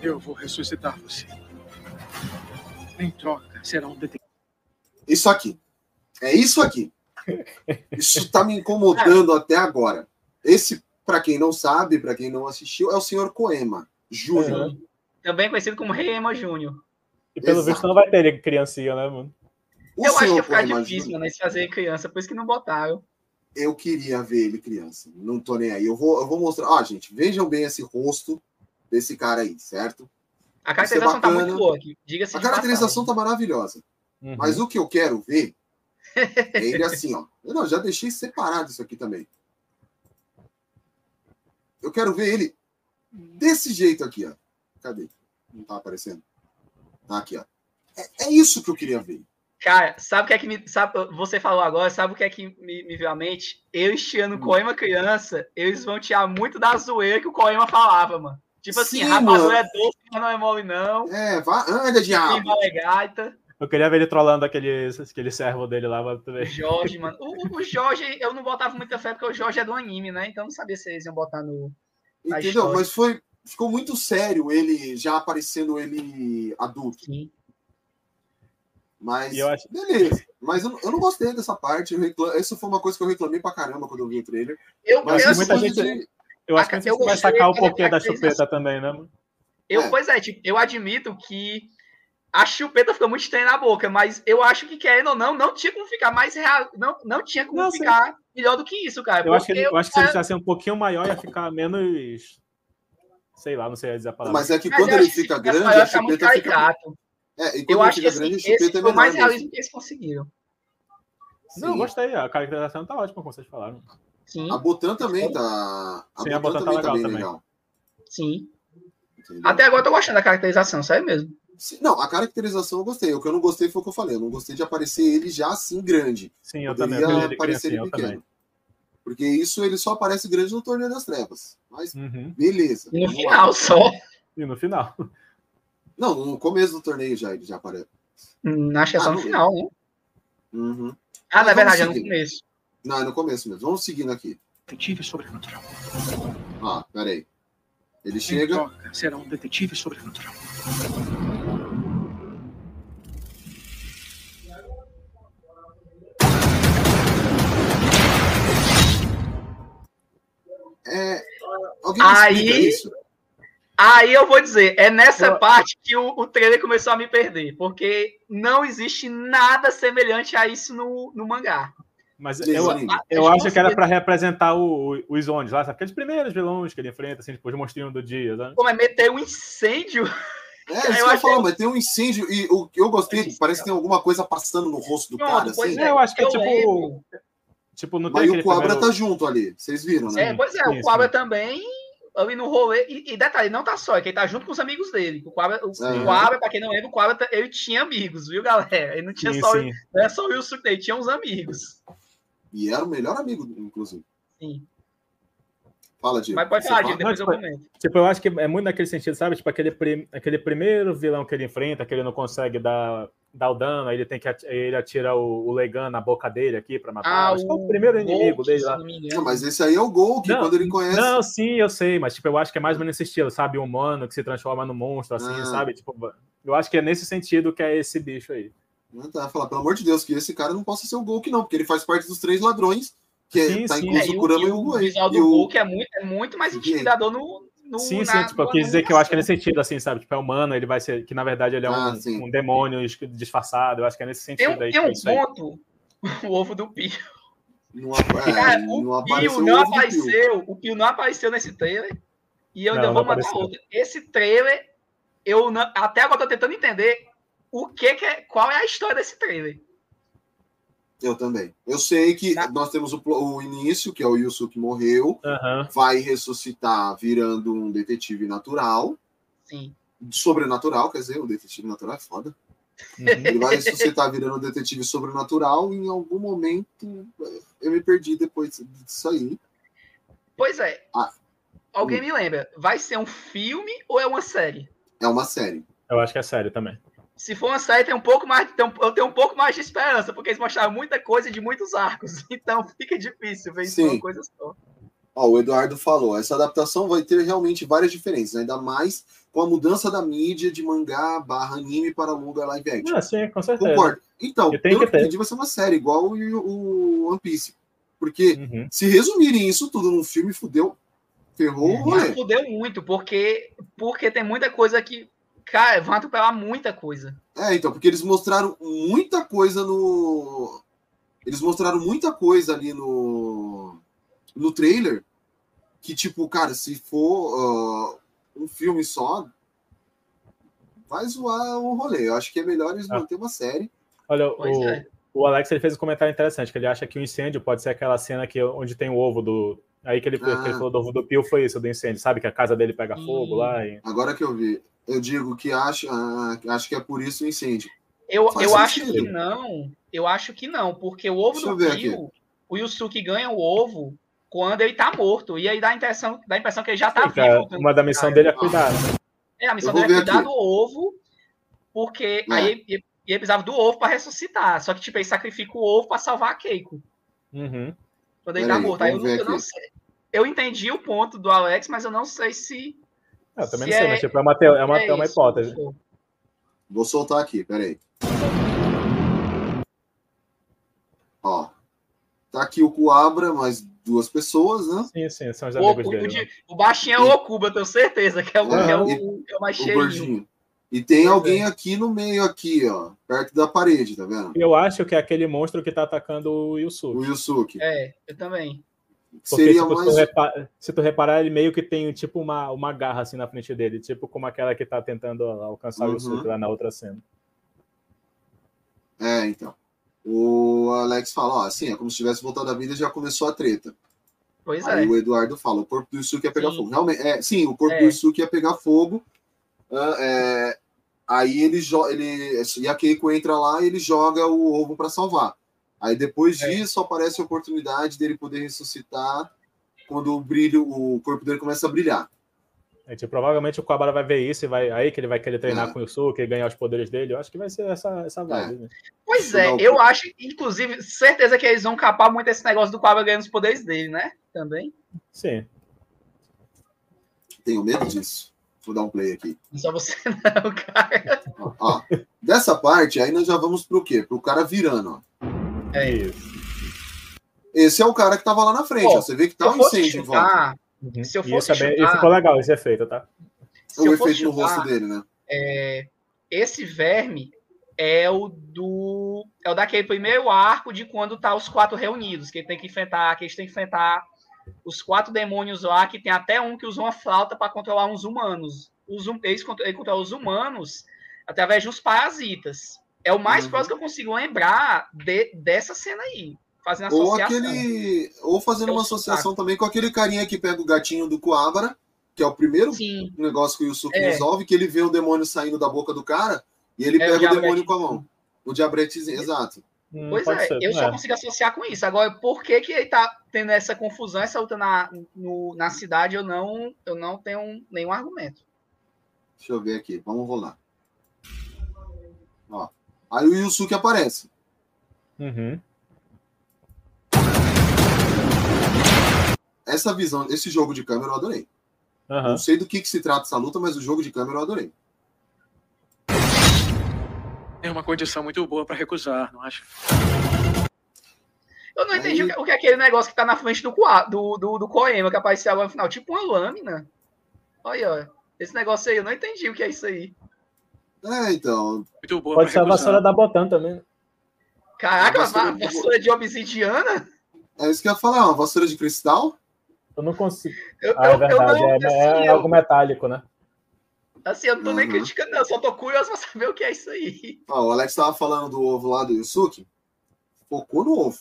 Eu vou ressuscitar você. Em troca, será um detetive. Isso aqui. É isso aqui. Isso tá me incomodando até agora. Esse, pra quem não sabe, pra quem não assistiu, é o senhor Koema Júnior. Uhum. Também conhecido como Rei Ema Júnior. E pelo Exato. visto não vai ter criancinha, né, mano? O Eu acho que ia ficar Koema difícil, Júnior, mano, eles fazerem criança, por isso que não botaram. eu queria ver ele criança. Não tô nem aí. Eu vou, eu vou mostrar. Ó, gente, vejam bem esse rosto desse cara aí, certo? A caracterização tá bacana. muito boa aqui. Diga-se A caracterização passagem. tá maravilhosa. Uhum. Mas o que eu quero ver é ele assim, ó. Eu não, já deixei separado isso aqui também. Eu quero ver ele desse jeito aqui, ó. Cadê? Não tá aparecendo? Tá aqui, ó. É, é isso que eu queria ver. Cara, sabe o que é que me. Sabe, você falou agora, sabe o que é que me, me veio à mente? Eu estiando Hum. Koema criança, eles vão tirar muito da zoeira que o Koema falava, mano. Tipo assim, Sim, rapadura mano. é doce, mas não é mole, não. É, vá, anda, diabo. Quem é gaita. Eu queria ver ele trollando aquele, aquele servo dele lá, mas. Jorge, mano. O, o Jorge, eu não botava muita fé porque o Jorge é do anime, né? Então eu não sabia se eles iam botar no. Entendeu? Mas foi. Ficou muito sério ele já aparecendo ele adulto. Sim. Mas. Eu acho- Beleza. Mas eu, não- eu não gostei dessa parte. Isso foi uma coisa que eu reclamei pra caramba quando eu vi o trailer. Eu, Mas eu, muita gente- de- Eu acho que a gente vai sacar o porquê da chupeta também, né, mano? Eu, É. Pois é, tipo, eu admito que a chupeta ficou muito estranha na boca, mas eu acho que, querendo ou não, não tinha como ficar mais real. Não, não tinha como Não, sim. ficar melhor do que isso, cara. Eu acho que, eu acho que se ele cara- tivesse um pouquinho maior, ia ficar menos. Sei lá, não sei dizer a palavra. Mas é que mas quando ele fica grande, maior, a chupeta fica. caricato. É, e quando Eu ele acho que fica grande, a esse chupeta é foi o mais realismo que eles conseguiram. Não, Sim. gostei. A caracterização tá ótima, como vocês falaram. Sim, A Botan também tá. A Sim, a Botan Botan tá também tá legal também. legal. sim. entendeu? Até agora eu tô gostando da caracterização, sério mesmo. Não, a caracterização eu gostei. O que eu não gostei foi o que eu falei. Eu não gostei de aparecer ele já assim grande. Sim, eu também. Poderia Eu ele aparecer ele eu também. pequeno. Porque isso ele só aparece grande no Torneio das Trevas. Mas Uhum. beleza. E no final só. E no final. Não, no começo do torneio já ele já aparece. Hum, acho que é só Ah, no não. final, né? Uhum. Ah, na verdade, é no começo. Não, é no começo mesmo. Vamos seguindo aqui. Detetive sobrenatural. Ah, peraí. Ele chega. será um detetive sobrenatural. É... Alguém Aí- isso? Aí eu vou dizer, é nessa Eu- parte que o, o trailer começou a me perder, porque não existe nada semelhante a isso no, no mangá. Mas eu, eu acho que era pra representar o, o- os Zones lá, sabe? Aqueles primeiros vilões que ele enfrenta, assim, depois monstrinho do dia, sabe? Como é meter um incêndio? É, isso que eu eu achei- falo, mas tem um incêndio e o que eu gostei, parece que tem alguma coisa passando no rosto do Pronto, cara, pois assim. é. eu acho que é eu tipo. lembro. Tipo, não tem Mas o Cobra primeiro- tá junto ali, vocês viram, né? É, pois é, sim, o sim. também ali no rolê. E, e detalhe, não tá só, é que ele tá junto com os amigos dele. O Quabra, o, É. o Quabra, pra quem não lembra, o Quabra tá- ele tinha amigos, viu, galera? Ele não tinha Sim, só, sim. não é só o Wilson, ele tinha uns amigos. E era o melhor amigo, inclusive. Sim. Fala, Diego. Mas pode falar? Diego, depois eu Não, comento. Tipo, eu acho que é muito naquele sentido, sabe? Tipo, aquele, prim- aquele primeiro vilão que ele enfrenta, que ele não consegue dar, dar o dano, aí ele tem que ati- ele atira o, o Legan na boca dele aqui pra matar. Ah, acho que é o primeiro inimigo Golk, dele lá. não mas esse aí é o Gol, que Não, quando ele conhece. Não, sim, eu sei, mas tipo, eu acho que é mais ou menos nesse estilo, sabe? Um humano que se transforma no monstro, assim, Ah. sabe? Tipo, eu acho que é nesse sentido que é esse bicho aí. Não tá, falar, pelo amor de Deus, que esse cara não possa ser o Gol, que não, porque ele faz parte dos três ladrões, que é- Sim, tá sim. incluso É, o Kurama e o o, Goen. visual do o- Hulk é muito, é muito mais intimidador no. No sim, na- sim, tipo, eu quis dizer que eu acho que é nesse sentido, assim, sabe? Tipo, é humano, ele vai ser, que na verdade ele é Ah, um, um demônio disfarçado, eu acho que é nesse Tem sentido um, aí. tem é um aí. ponto, o ovo do Pio. Não, é, Cara, não o apareceu Pio o não ovo do Pio. apareceu. O Pio não apareceu nesse trailer. E eu Não, ainda vou não mandar apareceu. outro. Esse trailer, eu não- até agora tô tentando entender o que, que é, qual é a história desse trailer. Eu também. Eu sei que Tá. nós temos o, o início, que é o Yusuke morreu, Aham. vai ressuscitar virando um detetive natural, Sim. sobrenatural, quer dizer, o detetive natural é foda. Uhum. Ele vai ressuscitar virando um detetive sobrenatural e em algum momento eu me perdi depois disso aí. Pois é. Ah. Alguém Hum. me lembra? Vai ser um filme ou é uma série? É uma série. Eu acho que é sério também. Se for uma série, tem um pouco mais, tem um- eu tenho um pouco mais de esperança, porque eles mostraram muita coisa de muitos arcos. Então fica difícil ver isso Sim. uma coisa só. Ó, o Eduardo falou, essa adaptação vai ter realmente várias diferenças, ainda mais com a mudança da mídia de mangá barra anime para longa live action. Ah, sim, com certeza. Concordo. Então, E que que ter. entendi, vai ser uma série, igual o, o One Piece. Porque Uhum. se resumirem isso tudo num filme, fudeu. Ferrou o Mas rolê. fudeu muito, porque, porque tem muita coisa que. Cara, vão atropelar muita coisa. É, então, porque eles mostraram muita coisa no. Eles mostraram muita coisa ali no. No trailer. Que, tipo, cara, se for ah, um filme só. Vai zoar o rolê. Eu acho que é melhor eles Ah. manter uma série. Olha, Pois o, é. o Alex ele fez um comentário interessante, que ele acha que o incêndio pode ser aquela cena que, onde tem o ovo do. Aí que ele, que ele Ah. falou do ovo do Pio foi isso, do incêndio, sabe? Que a casa dele pega fogo Hum. lá. E... Agora que eu vi, eu digo que acho, ah, acho que é por isso o incêndio. Eu, Faz eu acho que não. Eu acho que não, porque o ovo Deixa do Pio, o Yusuke ganha o ovo quando ele tá morto. E aí dá a impressão, dá a impressão que ele já tá Sim, cara, vivo. uma da missão Cara, dele é cuidar. né? É, a missão dele é cuidar aqui. do ovo, porque É. aí ele, ele- ele precisava do ovo pra ressuscitar. Só que, tipo, ele sacrifica o ovo pra salvar a Keiko. Uhum. Quando ele Pera tá aí, morto. Aí eu, eu não aqui. sei. Eu entendi o ponto do Alex, mas eu não sei se. Eu também Se não sei, é- mas tipo, é uma, é uma, é é uma isso. hipótese. Vou soltar aqui, peraí. Ó. Tá aqui o Coabra, mais duas pessoas, né? Sim, sim, são os O, amigos o, dele. de- né? o baixinho é o Okuba, eu tenho certeza, que é o, É, que é o, e- é o mais O cheirinho. gordinho. E tem alguém aqui no meio, aqui, ó. Perto da parede, tá vendo? Eu acho que é aquele monstro que tá atacando o Yusuke. O Yusuke. É, eu também. Porque, Seria tipo, se, tu mais. repa- se tu reparar, ele meio que tem tipo uma, uma garra assim na frente dele, tipo como aquela que tá tentando alcançar Uhum. o Yusuke lá na outra cena. É, então. O Alex fala, ó, assim, é como se tivesse voltado à vida e já começou a treta. Pois é. Aí o Eduardo fala, o corpo do Yusuke ia pegar Sim. fogo. Realmente, é, sim, o corpo É. do Yusuke ia pegar fogo. ah, é, aí ele joga. Ele, e a Keiko entra lá e ele joga o ovo para salvar. Aí depois É. disso aparece a oportunidade dele poder ressuscitar quando o brilho, o corpo dele começa a brilhar. A gente, provavelmente o Kuwabara vai ver isso e vai aí que ele vai querer treinar É. com o Yusuke e ganhar os poderes dele. Eu acho que vai ser essa, essa vibe. né? Pois é, eu acho, inclusive, certeza que eles vão capar muito esse negócio do Quabra ganhando os poderes dele, né? Também. Sim. Tenho medo disso. Vou dar um play aqui. Não só você não, cara. Ó, ó. Dessa parte, aí nós já vamos pro quê? Pro cara virando, ó. É. Isso. Esse é o cara que tava lá na frente, ó. Você vê que tá um incêndio em volta. Uhum. Se eu fosse isso é bem- e chutar- ficou legal esse efeito, tá? se O eu fosse efeito no chutar, rosto dele, né? é, esse verme é o do é o daquele primeiro arco de quando tá os quatro reunidos, que ele tem que enfrentar, que eles têm que enfrentar os quatro demônios lá, que tem até um que usa uma flauta para controlar uns humanos. Os, hum- eles contro- ele controla os humanos através de uns parasitas. É o mais Uhum. próximo que eu consigo lembrar de- dessa cena aí, fazendo Ou associação. aquele. Ou fazendo É o uma associação também com aquele carinha que pega o gatinho do Coabra, que é o primeiro Sim, negócio que o Yusuke É. resolve, que ele vê o demônio saindo da boca do cara e ele É, o pega o, diabrete. demônio com a mão. O diabretezinho, exato. Hum, Pois é, ser, eu só consigo associar com isso. Agora, por que, que ele tá tendo essa confusão, essa luta na, no- na cidade, eu não, eu não tenho nenhum argumento. Deixa eu ver aqui, vamos rolar. Ó. Aí o Yusuke aparece. Uhum. Essa visão, esse jogo de câmera eu adorei. Aham. Não sei do que, que se trata essa luta, mas o jogo de câmera eu adorei. É uma condição muito boa para recusar, não acho? Eu não entendi Aí- o, que, é aquele negócio que tá na frente do, do, do, do Koema, que apareceu agora no final. Tipo uma lâmina. Olha, ó. Esse negócio aí, eu não entendi o que é isso aí. É, então. Muito boa Pode ser a vassoura da Botan também. né? Caraca, Uma uma vassoura vassoura, de obsidiana? É isso que eu ia falar, uma vassoura de cristal? Eu não consigo. Eu, Ah, é eu, eu verdade. não, é, assim, é eu, algo metálico, né? assim, eu não tô nem Uhum. criticando, não. Eu só tô curioso pra saber o que é isso aí. Ó, o Alex tava falando do ovo lá do Yusuke. Focou no ovo.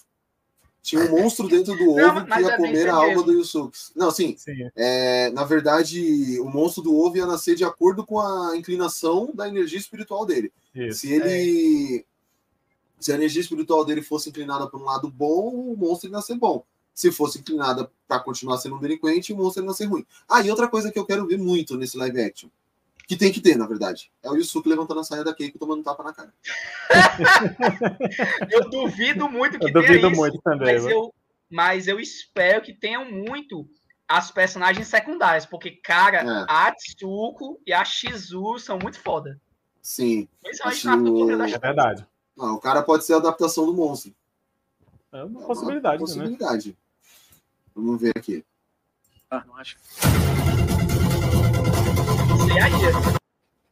Tinha um monstro dentro do Não, ovo que mas ia é comer a alma do Yusuke. Não, sim. Sim. É, na verdade, o monstro do ovo ia nascer de acordo com a inclinação da energia espiritual dele. Isso. Se ele. Se a energia espiritual dele fosse inclinada para um lado bom, o monstro ia nascer bom. Se fosse inclinada para continuar sendo um delinquente, o monstro ia nascer ruim. Ah, e outra coisa que eu quero ver muito nesse live action, que tem que ter, na verdade, é o Yusuke levantando a saia da Keiko tomando um tapa na cara. Eu duvido muito que Eu duvido tenha isso. muito também. Mas viu? eu, mas eu espero que tenham muito as personagens secundárias, porque, cara, É. a Tsuko e a Shizu são muito foda. Sim. Principalmente A na Shizu- cultura da É verdade. Ah, o cara pode ser a adaptação do monstro. É uma É uma possibilidade, né? possibilidade. Vamos ver aqui. Ah, não acho. A ilha.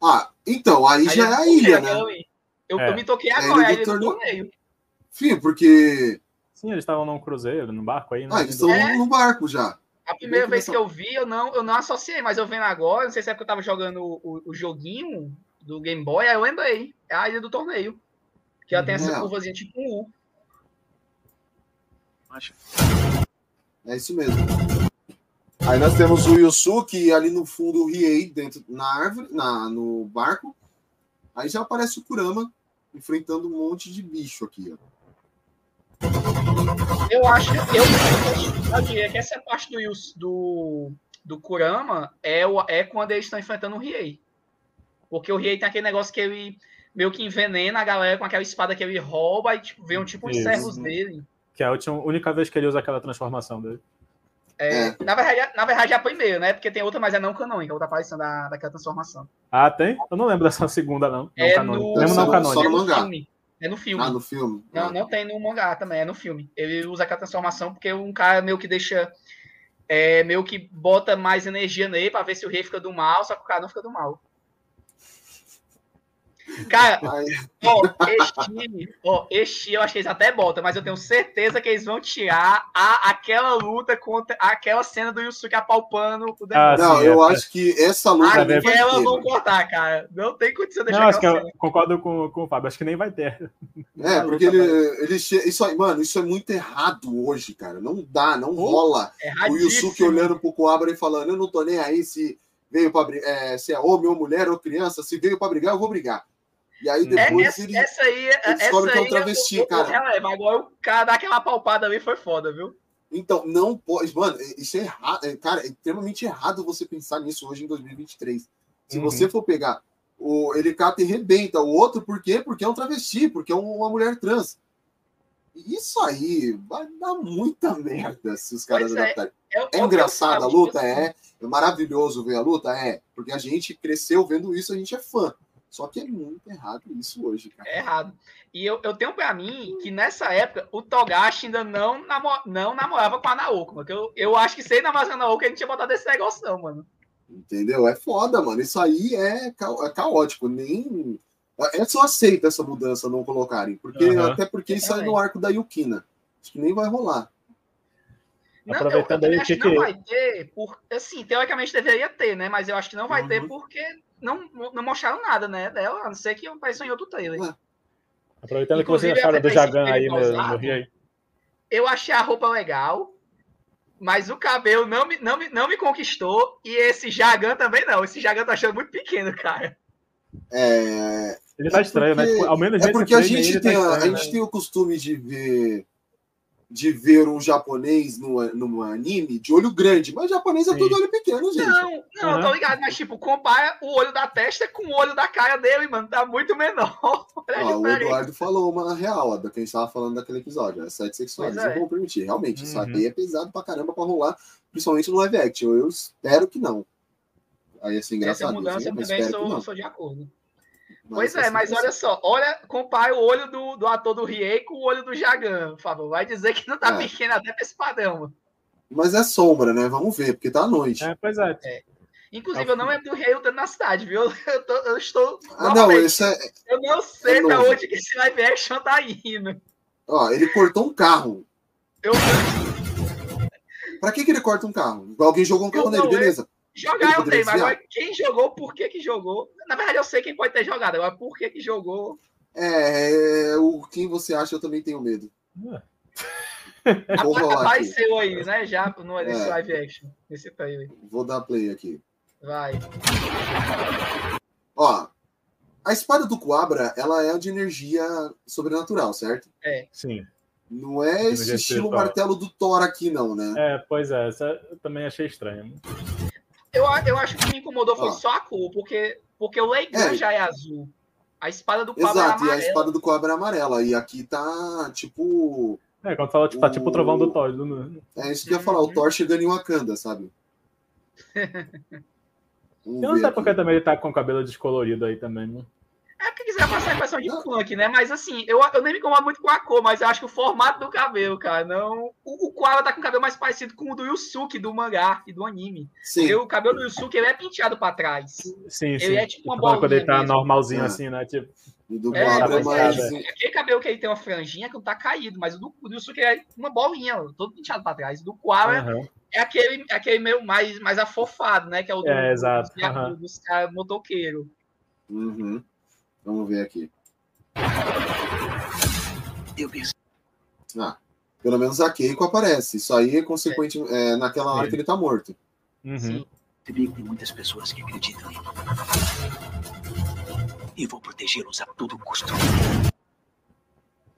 Ah, então, aí, já é a ilha, né? Eu, É. eu me toquei É a agora, ilha a do ilha do torneio. Sim, porque. Sim, eles estavam num cruzeiro, num barco aí. né? Ah, eles estão É. no barco já. A primeira vez que eu vi, eu não, eu não associei, mas eu vendo agora, não sei se é porque eu tava jogando o, o- joguinho do Game Boy, aí eu lembrei. É a ilha do torneio. Que ela tem essa É. curvazinha tipo um U. não acho. É isso mesmo. Aí nós temos o Yusuke ali no fundo o Riei dentro na árvore, na, no barco. Aí já aparece o Kurama enfrentando um monte de bicho aqui, ó. Eu acho que eu, eu diria que essa parte do, Yus- do, do Kurama é, o, é quando eles estão enfrentando o Riei. Porque o Riei tem aquele negócio que ele meio que envenena a galera com aquela espada que ele rouba e tipo, vem um tipo Isso. servos dele. Que é a última, única vez que ele usa aquela transformação dele. É, Na, verdade, na verdade é a primeira, né? Porque tem outra, mas é não canônica, outra aparição da, daquela transformação. Ah, tem? Eu não lembro dessa segunda, não. Não É canônica. no, Lembro Só não no- canônica. só é no no mangá. filme. É no filme. Ah, no filme. Não, Ah. não tem no mangá também, é no filme. Ele usa aquela transformação porque um cara meio que deixa. É, meio que bota mais energia nele pra ver se o rei fica do mal, só que o cara não fica do mal. Cara, ó, este, ó, este eu acho que eles até botam, mas eu tenho certeza que eles vão tirar a, aquela luta contra aquela cena do Yusuke apalpando o Ah, demônio. não, sim, eu é. acho que essa luta Aquela ter, vão mano. cortar, cara. Não tem condição de Não, deixar acho que aquela eu cena. concordo com, com o Fábio. Acho que nem vai ter. É, porque ele, ele isso aí, mano, isso é muito errado hoje, cara. Não dá, não rola. O Erradíssimo. Yusuke olhando pro Coabra e falando: Eu não tô nem aí se veio pra brigar, é, se é homem ou mulher ou criança, se veio pra brigar, eu vou brigar. E aí É, depois essa, ele. essa aí, essa descobre que é um travesti, eu, eu, cara. eu relevo. Agora o cara dá aquela palpada ali foi foda, viu? Então, não pode. Mano, isso é errado. é, Cara, é extremamente errado você pensar nisso hoje em 2023. Se Uhum. você for pegar, o, ele cata e rebenta o outro, por quê? Porque é um travesti, porque é uma mulher trans. Isso aí vai dar muita merda se os caras Pois é. adaptarem. É, É o que eu engraçada a luta? É. É maravilhoso ver a luta? É. Porque a gente cresceu vendo isso, a gente é fã. Só que é muito errado isso hoje, cara. É errado. E eu, eu tenho pra mim que nessa época o Togashi ainda não, namo, não namorava com a Naoko, mano. Eu, eu acho que se ele namorasse com a Naoko, a gente tinha botado esse negócio, não, mano. Entendeu? É foda, mano. Isso aí é, ca- é caótico. Nem. É só aceita essa mudança não colocarem. Porque, Aham. Até porque isso aí no arco da Yukina. Acho que nem vai rolar. Não, Aproveitando eu, eu aí, acho que que não que- vai ter, por, assim, teoricamente deveria ter, né? Mas eu acho que não vai ter Uhum. porque não, não mostraram nada, né? Dela, a não ser que apareceu em outro trailer. Ué. Aproveitando que vocês Inclusive, acharam do Jagan aí no, no Rio aí. Eu achei a roupa legal, mas o cabelo não me, não me, não me conquistou. E esse Jagan também não. Esse Jagan tá achando muito pequeno, cara. É, Ele tá estranho, né? porque- Ao menos é porque a gente, ele tá tem, a, a estranho, gente né? tem o costume de ver de ver um japonês no, no anime de olho grande, mas japonês é Sim. tudo olho pequeno, gente. Não, não, eu tô ligado, mas tipo, compara o olho da testa com o olho da cara dele, mano. Tá muito menor. Ó, o. Eduardo falou uma real, ó, da que a gente tava falando daquele episódio. As sete sexuais não é. vão permitir. Realmente, isso Uhum. aí é pesado pra caramba pra rolar, principalmente no live action. Eu espero que não. Aí ia ser Essa engraçado. mudança eu mas também espero que sou, não. sou de acordo. Pois é, mas olha só, olha, compara o olho do, do ator do Riei com o olho do Jagan, por favor. Vai dizer que não tá É. pequeno até pra esse padrão. mano. Mas é sombra, né? Vamos ver, porque tá à noite. É, pois é. Inclusive, eu não lembro do Riei lutando na cidade, viu? Eu, tô- eu estou. Ah, não, esse é. Eu não sei é pra novo. onde que esse live action tá indo. Ó, ele cortou um carro. Eu Pra que, que ele corta um carro? Alguém jogou um carro Eu nele, não, beleza. Ele jogar eu tenho, mas agora quem jogou, por que que jogou? Na verdade, eu sei quem pode ter jogado, agora por que que jogou? É, o quem você acha, eu também tenho medo. Vou rolar aqui. Apareceu aí, né? Já no, nesse É. live action, nesse trailer. Vou dar play aqui. Vai. Ó, a espada do Coabra, ela é de energia sobrenatural, certo? Sim. Não é esse estilo espiritual. martelo do Thor aqui, não, né? É, pois é. Essa eu também achei estranho. Eu, eu acho que o que me incomodou foi Ó. só a cor, porque, porque o Leigan É. já é azul. A espada do Pablo é Exato, e a amarela. espada do Coabra é amarela. E aqui tá, tipo... É, quando fala, tipo, tá tipo o trovão do O- Thor. do- É isso que eu ia falar, o Uhum. Thor chegando em Wakanda, sabe? Eu não sei porque também ele tá com o cabelo descolorido aí também. Né? É porque quiser passar a impressão de punk, né? Mas assim, eu, eu nem me incomodo muito com a cor, mas eu acho que o formato do cabelo, cara, não. O, o Koala tá com o cabelo mais parecido com o do Yusuke, do mangá e do anime. Sim, Porque o cabelo do Yusuke ele é penteado pra trás. Sim, sim. Ele é tipo uma falando quando ele bolinha tá mesmo. normalzinho É. assim, né? Tipo, e do É, é mais... é. Aquele cabelo que ele tem uma franjinha que não tá caído, mas o do, o do Yusuke é uma bolinha, todo penteado pra trás. O do Koala aham. é aquele, é aquele meio mais, mais afofado, né? Que é o do, É, exato, dos, aham. dos caras motoqueiros. Uhum. Vamos ver aqui. Eu pensei, Ah, pelo menos a Keiko aparece. Isso aí é consequente é, naquela hora que ele tá morto. Uhum. Sim. que tem muitas pessoas que acreditam em mim. E vou protegê-los a todo custo.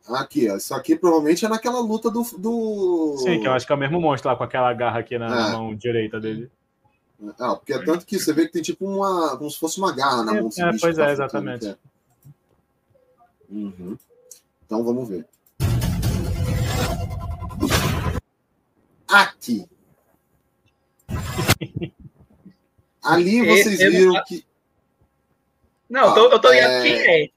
Aqui, ó. Isso aqui provavelmente é naquela luta do. do... Sim, que eu acho que é o mesmo monstro lá com aquela garra aqui na, na Ah. mão direita dele. Ah, porque é tanto que você vê que tem tipo uma. como se fosse uma garra na É, mão é, pois tá é, exatamente. É. Uhum. Então vamos ver. Aqui. Ali vocês viram que. Não, eu tô, eu tô ligado É. quem é.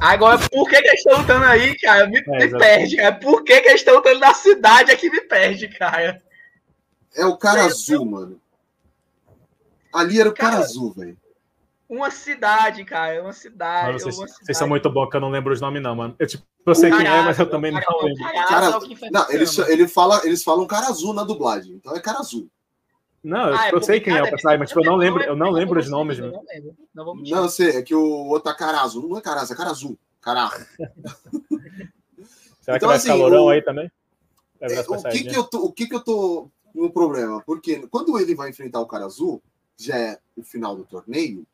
Agora, por que, que eles estão lutando aí, cara? Me, me exato. perde, cara. Por que, que eles estão lutando na cidade é que me perde, cara? É o cara azul, mano. Ali era o cara Cara, azul, velho. Uma cidade, cara. Uma cidade. Mas vocês, uma vocês cidade. são muito bons que eu não lembro os nomes, não, mano. Eu, tipo, eu sei quem é, mas eu também não Caraca, lembro. Caraca, Cara, é que não, Kama. ele fala, eles falam cara azul na dublagem, então é cara azul. Não, eu, Ah, é eu sei porque, quem é o cara, personagem, mas tipo, eu não lembro, eu não é lembro os nomes, mano. Não lembro. Não vou mentir. Não, eu sei, é que o outro é cara azul, não é cara azul, é cara azul. Caraca. Será que Então, vai assim, ficar lourão o- aí também? É, o que que eu tô, o que que eu tô no problema? Porque quando ele vai enfrentar o cara azul, já é o final do torneio,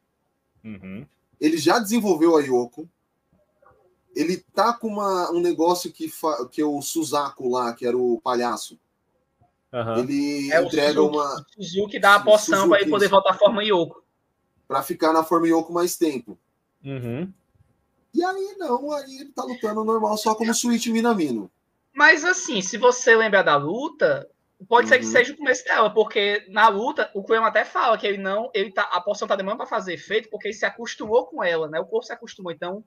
Uhum. ele já desenvolveu a Yoko. Ele tá com uma, um negócio que, fa, que é o Suzaku lá, que era o palhaço. Aham. Ele É o entrega Suzuki, uma. o Suzuki dá a poção pra ele poder isso. voltar à forma Yoko. Pra ficar na forma Yoko mais tempo. Uhum. E aí não, aí ele tá lutando normal só como Switch Minamino. Mas assim, se você lembrar da luta, pode ser que Uhum. seja o começo dela, porque na luta o Kurama até fala que ele não, ele tá, a poção tá demorando pra fazer efeito porque ele se acostumou com ela, né? O corpo se acostumou, então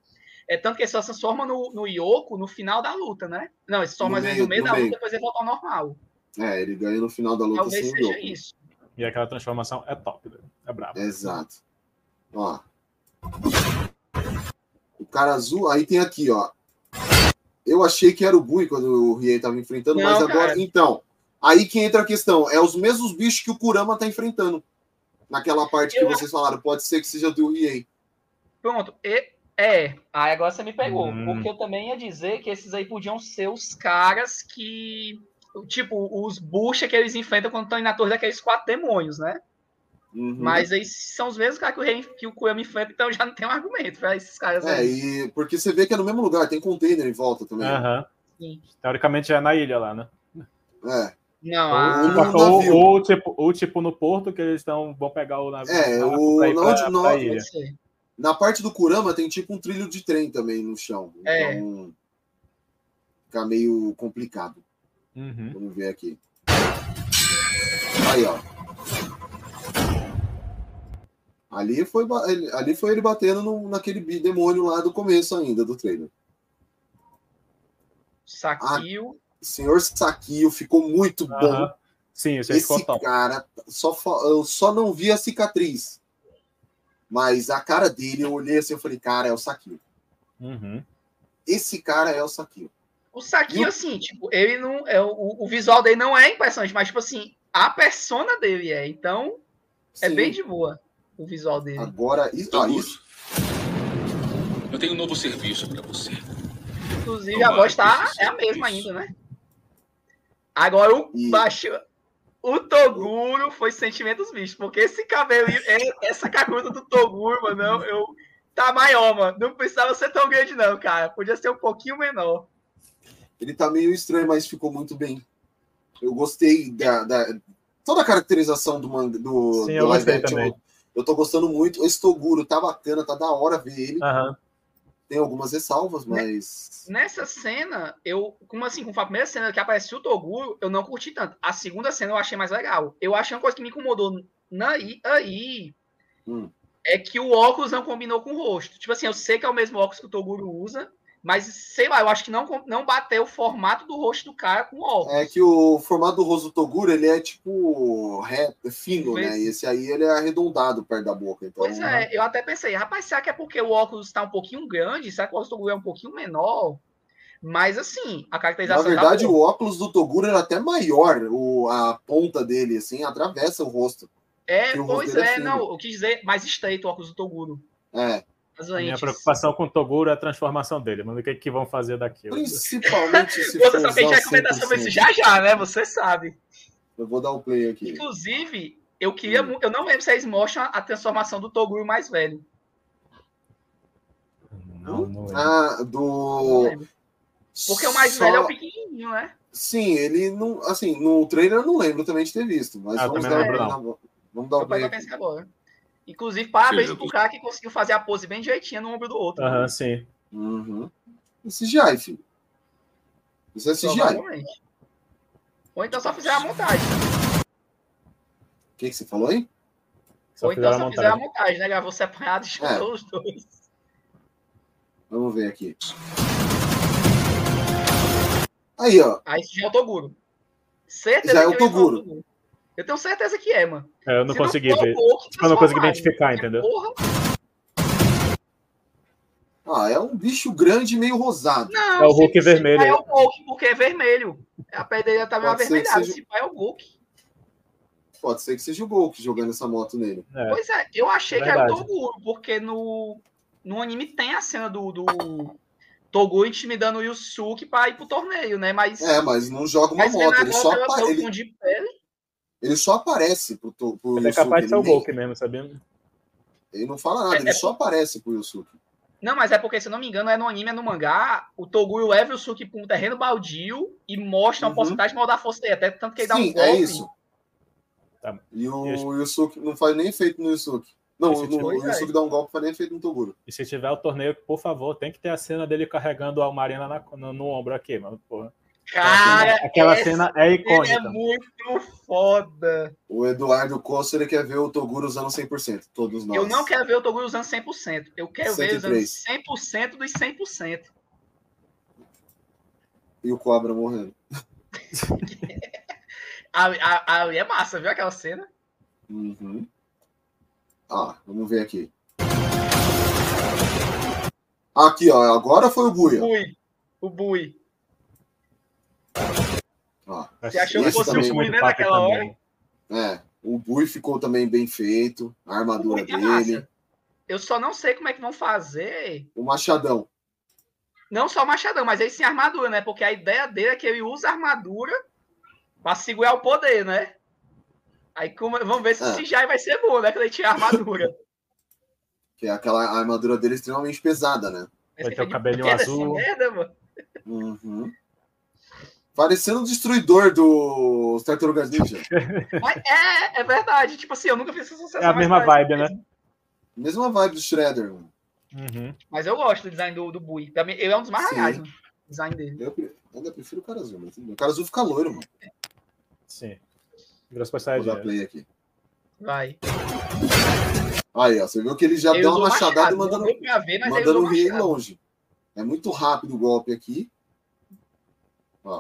é tanto que ele só se transforma no, no Yoko no final da luta, né? Não, ele só No mais meio, no meio no da meio. luta depois ele volta ao normal. É, ele ganha no final da luta Talvez sem seja Yoko. isso. E aquela transformação é top, velho. É brabo. Exato. Ó. O cara azul, aí tem aqui, ó. Eu achei que era o Bui quando o Riei tava enfrentando, Não, mas agora. cara. Então, aí que entra a questão. É os mesmos bichos que o Kurama tá enfrentando. Naquela parte que Eu- vocês falaram. Pode ser que seja do Riei. Pronto. E, é, aí agora você me pegou. Hum. Porque eu também ia dizer que esses aí podiam ser os caras que. Tipo, os bucha que eles enfrentam quando estão na torre daqueles quatro demônios, né? Uhum. Mas aí são os mesmos caras que o, rei, que o Kurama enfrenta, então já não tem um argumento pra esses caras É, aí. e porque você vê que é no mesmo lugar, tem container em volta também. Aham. Sim. Teoricamente é na ilha lá, né? É. Não, Ou, a- no ou, navio. ou, tipo, ou tipo no porto que eles estão vão pegar o navio É, o- pra ir na pra, parte do Kurama tem tipo um trilho de trem também no chão. É. Então. Fica meio complicado. Uhum. Vamos ver aqui. Aí, ó. Ali foi, ali foi ele batendo no- naquele demônio lá do começo ainda do trailer. Saquio. Senhor Sakio ficou muito bom. Aham. Sim, ficou Esse top. cara, só, eu só não vi a cicatriz. Mas a cara dele, eu olhei assim e falei, cara, é o Sakio. Uhum. Esse cara é o Sakio. O Saquio, E assim, tipo, ele não. É, o, o visual dele não é impressionante, mas, tipo assim, a persona dele é. Então, é Sim. bem de boa o visual dele. Agora, isso, ah, isso. Eu tenho um novo serviço para você. Inclusive, Tomara a voz tá, é a mesma isso. ainda, né? Agora, o E- baixo. O Toguro foi sentimentos mistos, porque esse cabelo, é- essa cacuda do Toguro, mano, eu, eu- tá maior, mano. Não precisava ser tão grande, não, cara. Podia ser um pouquinho menor. Ele tá meio estranho, mas ficou muito bem. Eu gostei da, da- toda a caracterização do manga, do, Sim, do eu live gostei action. também. Eu tô gostando muito. Esse Toguro tá bacana, tá da hora ver ele. Aham. Tem algumas ressalvas, mas. Nessa cena, eu, como assim, como foi a primeira cena que apareceu o Toguro, eu não curti tanto. A segunda cena eu achei mais legal. Eu achei uma coisa que me incomodou naí, aí Hum. é que o óculos não combinou com o rosto. Tipo assim, eu sei que é o mesmo óculos que o Toguro usa, mas sei lá, eu acho que não, não bateu o formato do rosto do cara com o óculos. É que o formato do rosto do Toguro ele é tipo ré, fino, né? E esse aí ele é arredondado perto da boca. Então, Pois é, eu até pensei, rapaz, será que é porque o óculos está um pouquinho grande? Será que o óculos do Toguro é um pouquinho menor? Mas assim, a Na caracterização verdade, tá o óculos do Toguro era até maior, o, a ponta dele, assim, atravessa o rosto. É, pois é é, não, eu quis dizer mais estreito o óculos do Toguro. É. A minha preocupação com o Toguro é a transformação dele, mano. O que, que vão fazer daqui? Principalmente se Você for sabe que a gente usar vai comentar sobre 100%. isso já já, né? Você sabe. Eu vou dar o play aqui. Inclusive, eu queria. Hum. Eu não lembro se eles mostram a transformação do Toguro mais velho. Não, não lembro. Ah, Não do. Porque o mais Só- velho é o pequenininho, né? Sim, ele não. Assim, no trailer eu não lembro também de ter visto, mas Ah, vamos dar, não lembro, vamos, vamos dar o Eu play aqui. agora. Inclusive, parabéns pro cara que conseguiu fazer a pose bem direitinha no ombro do outro. Aham, sim. Uhum. É CGI, filho. Isso é CGI. O. Ou então só fizer a montagem. que, que você falou aí? Só Ou então só fizer a montagem. montagem, né? Gravou separado e juntou É. os dois. Vamos ver aqui. Aí, ó. Aí já é o Toguro. Certeza Já é que o falar Toguro. Eu tenho certeza que é, mano. É, eu não Se consegui for o ver. Hulk Tipo, eu não consegui identificar, entendeu? Porra, Ah, é um bicho grande meio rosado. Não, É o Hulk se- se vermelho É aí. o Hulk, porque é vermelho. A pele dele tá meio avermelhada. seja- Esse pai é o Hulk. Pode ser que seja o Golk jogando essa moto nele. É. Pois é, eu achei que era o. Toguro, porque no, no anime tem a cena do, do Toguro intimidando o Yusuke pra ir pro torneio, né? Mas, É, mas não joga uma mas moto, ele só, ele, de pele. Ele só aparece pro, pro Ele é capaz de ser o Golk mesmo, sabia? ele não fala nada, É- ele é só aparece pro Yusuke. Não, mas é porque, se eu não me engano, é no anime, é no mangá, o Toguro leva o Yusuke pra um terreno baldio e mostra uma Uhum. possibilidade de maldar a força dele, até tanto que ele dá um Sim, golpe. é isso. Tá. E o Yusuke não faz nem efeito no Yusuke. Não, no- tipo- o Yusuke dá um golpe, faz nem efeito no Toguro. E se tiver o torneio, por favor, tem que ter a cena dele carregando a Marina na- no, no ombro aqui, mano. Porra. Cara, Aquela cena é Ele é icônica. muito foda. O Eduardo Costa ele quer ver o Toguro usando 100%. Todos nós. Eu não quero ver o Toguro usando 100%. Eu quero ver ele usando 103. 100% dos 100%. E o Cobra morrendo. Ali, é massa, viu aquela cena? Uhum. Ah, vamos ver aqui. Aqui, ó. Agora foi o O. Bui. O Bui. Ó, Você achou que Esse fosse o Bui, muito né, naquela também. é. O Bui ficou também bem feito. A armadura é dele. massa. Eu só não sei como é que vão fazer. O Machadão. Não só o Machadão, mas ele sem armadura, né? Porque a ideia dele é que ele usa a armadura pra segurar o poder, né? Aí como- vamos ver se É. o CGI vai ser bom, né? Quando ele tirar a armadura. Que é aquela a armadura dele extremamente pesada, né? Vai ter o de cabelinho azul. merda, mano? Uhum. Parecendo o destruidor do Tartarugas Ninja. É, é verdade. Tipo assim, eu nunca fiz essa sensação. É a mesma vibe, né? Mesma vibe do Shredder, mano. Uhum. Mas eu gosto do design do, do Bui. Pra ele é um dos mais Sim. legais, mano. O design dele. Eu ainda prefiro o cara azul, mas o cara azul fica loiro, mano. Sim. Virou Super Vou dar play aqui. Vai. Aí, ó. Você viu que ele já Ele deu uma machadada machado, e mandando, pra ver, mandando longe. É muito rápido o golpe aqui. Ó.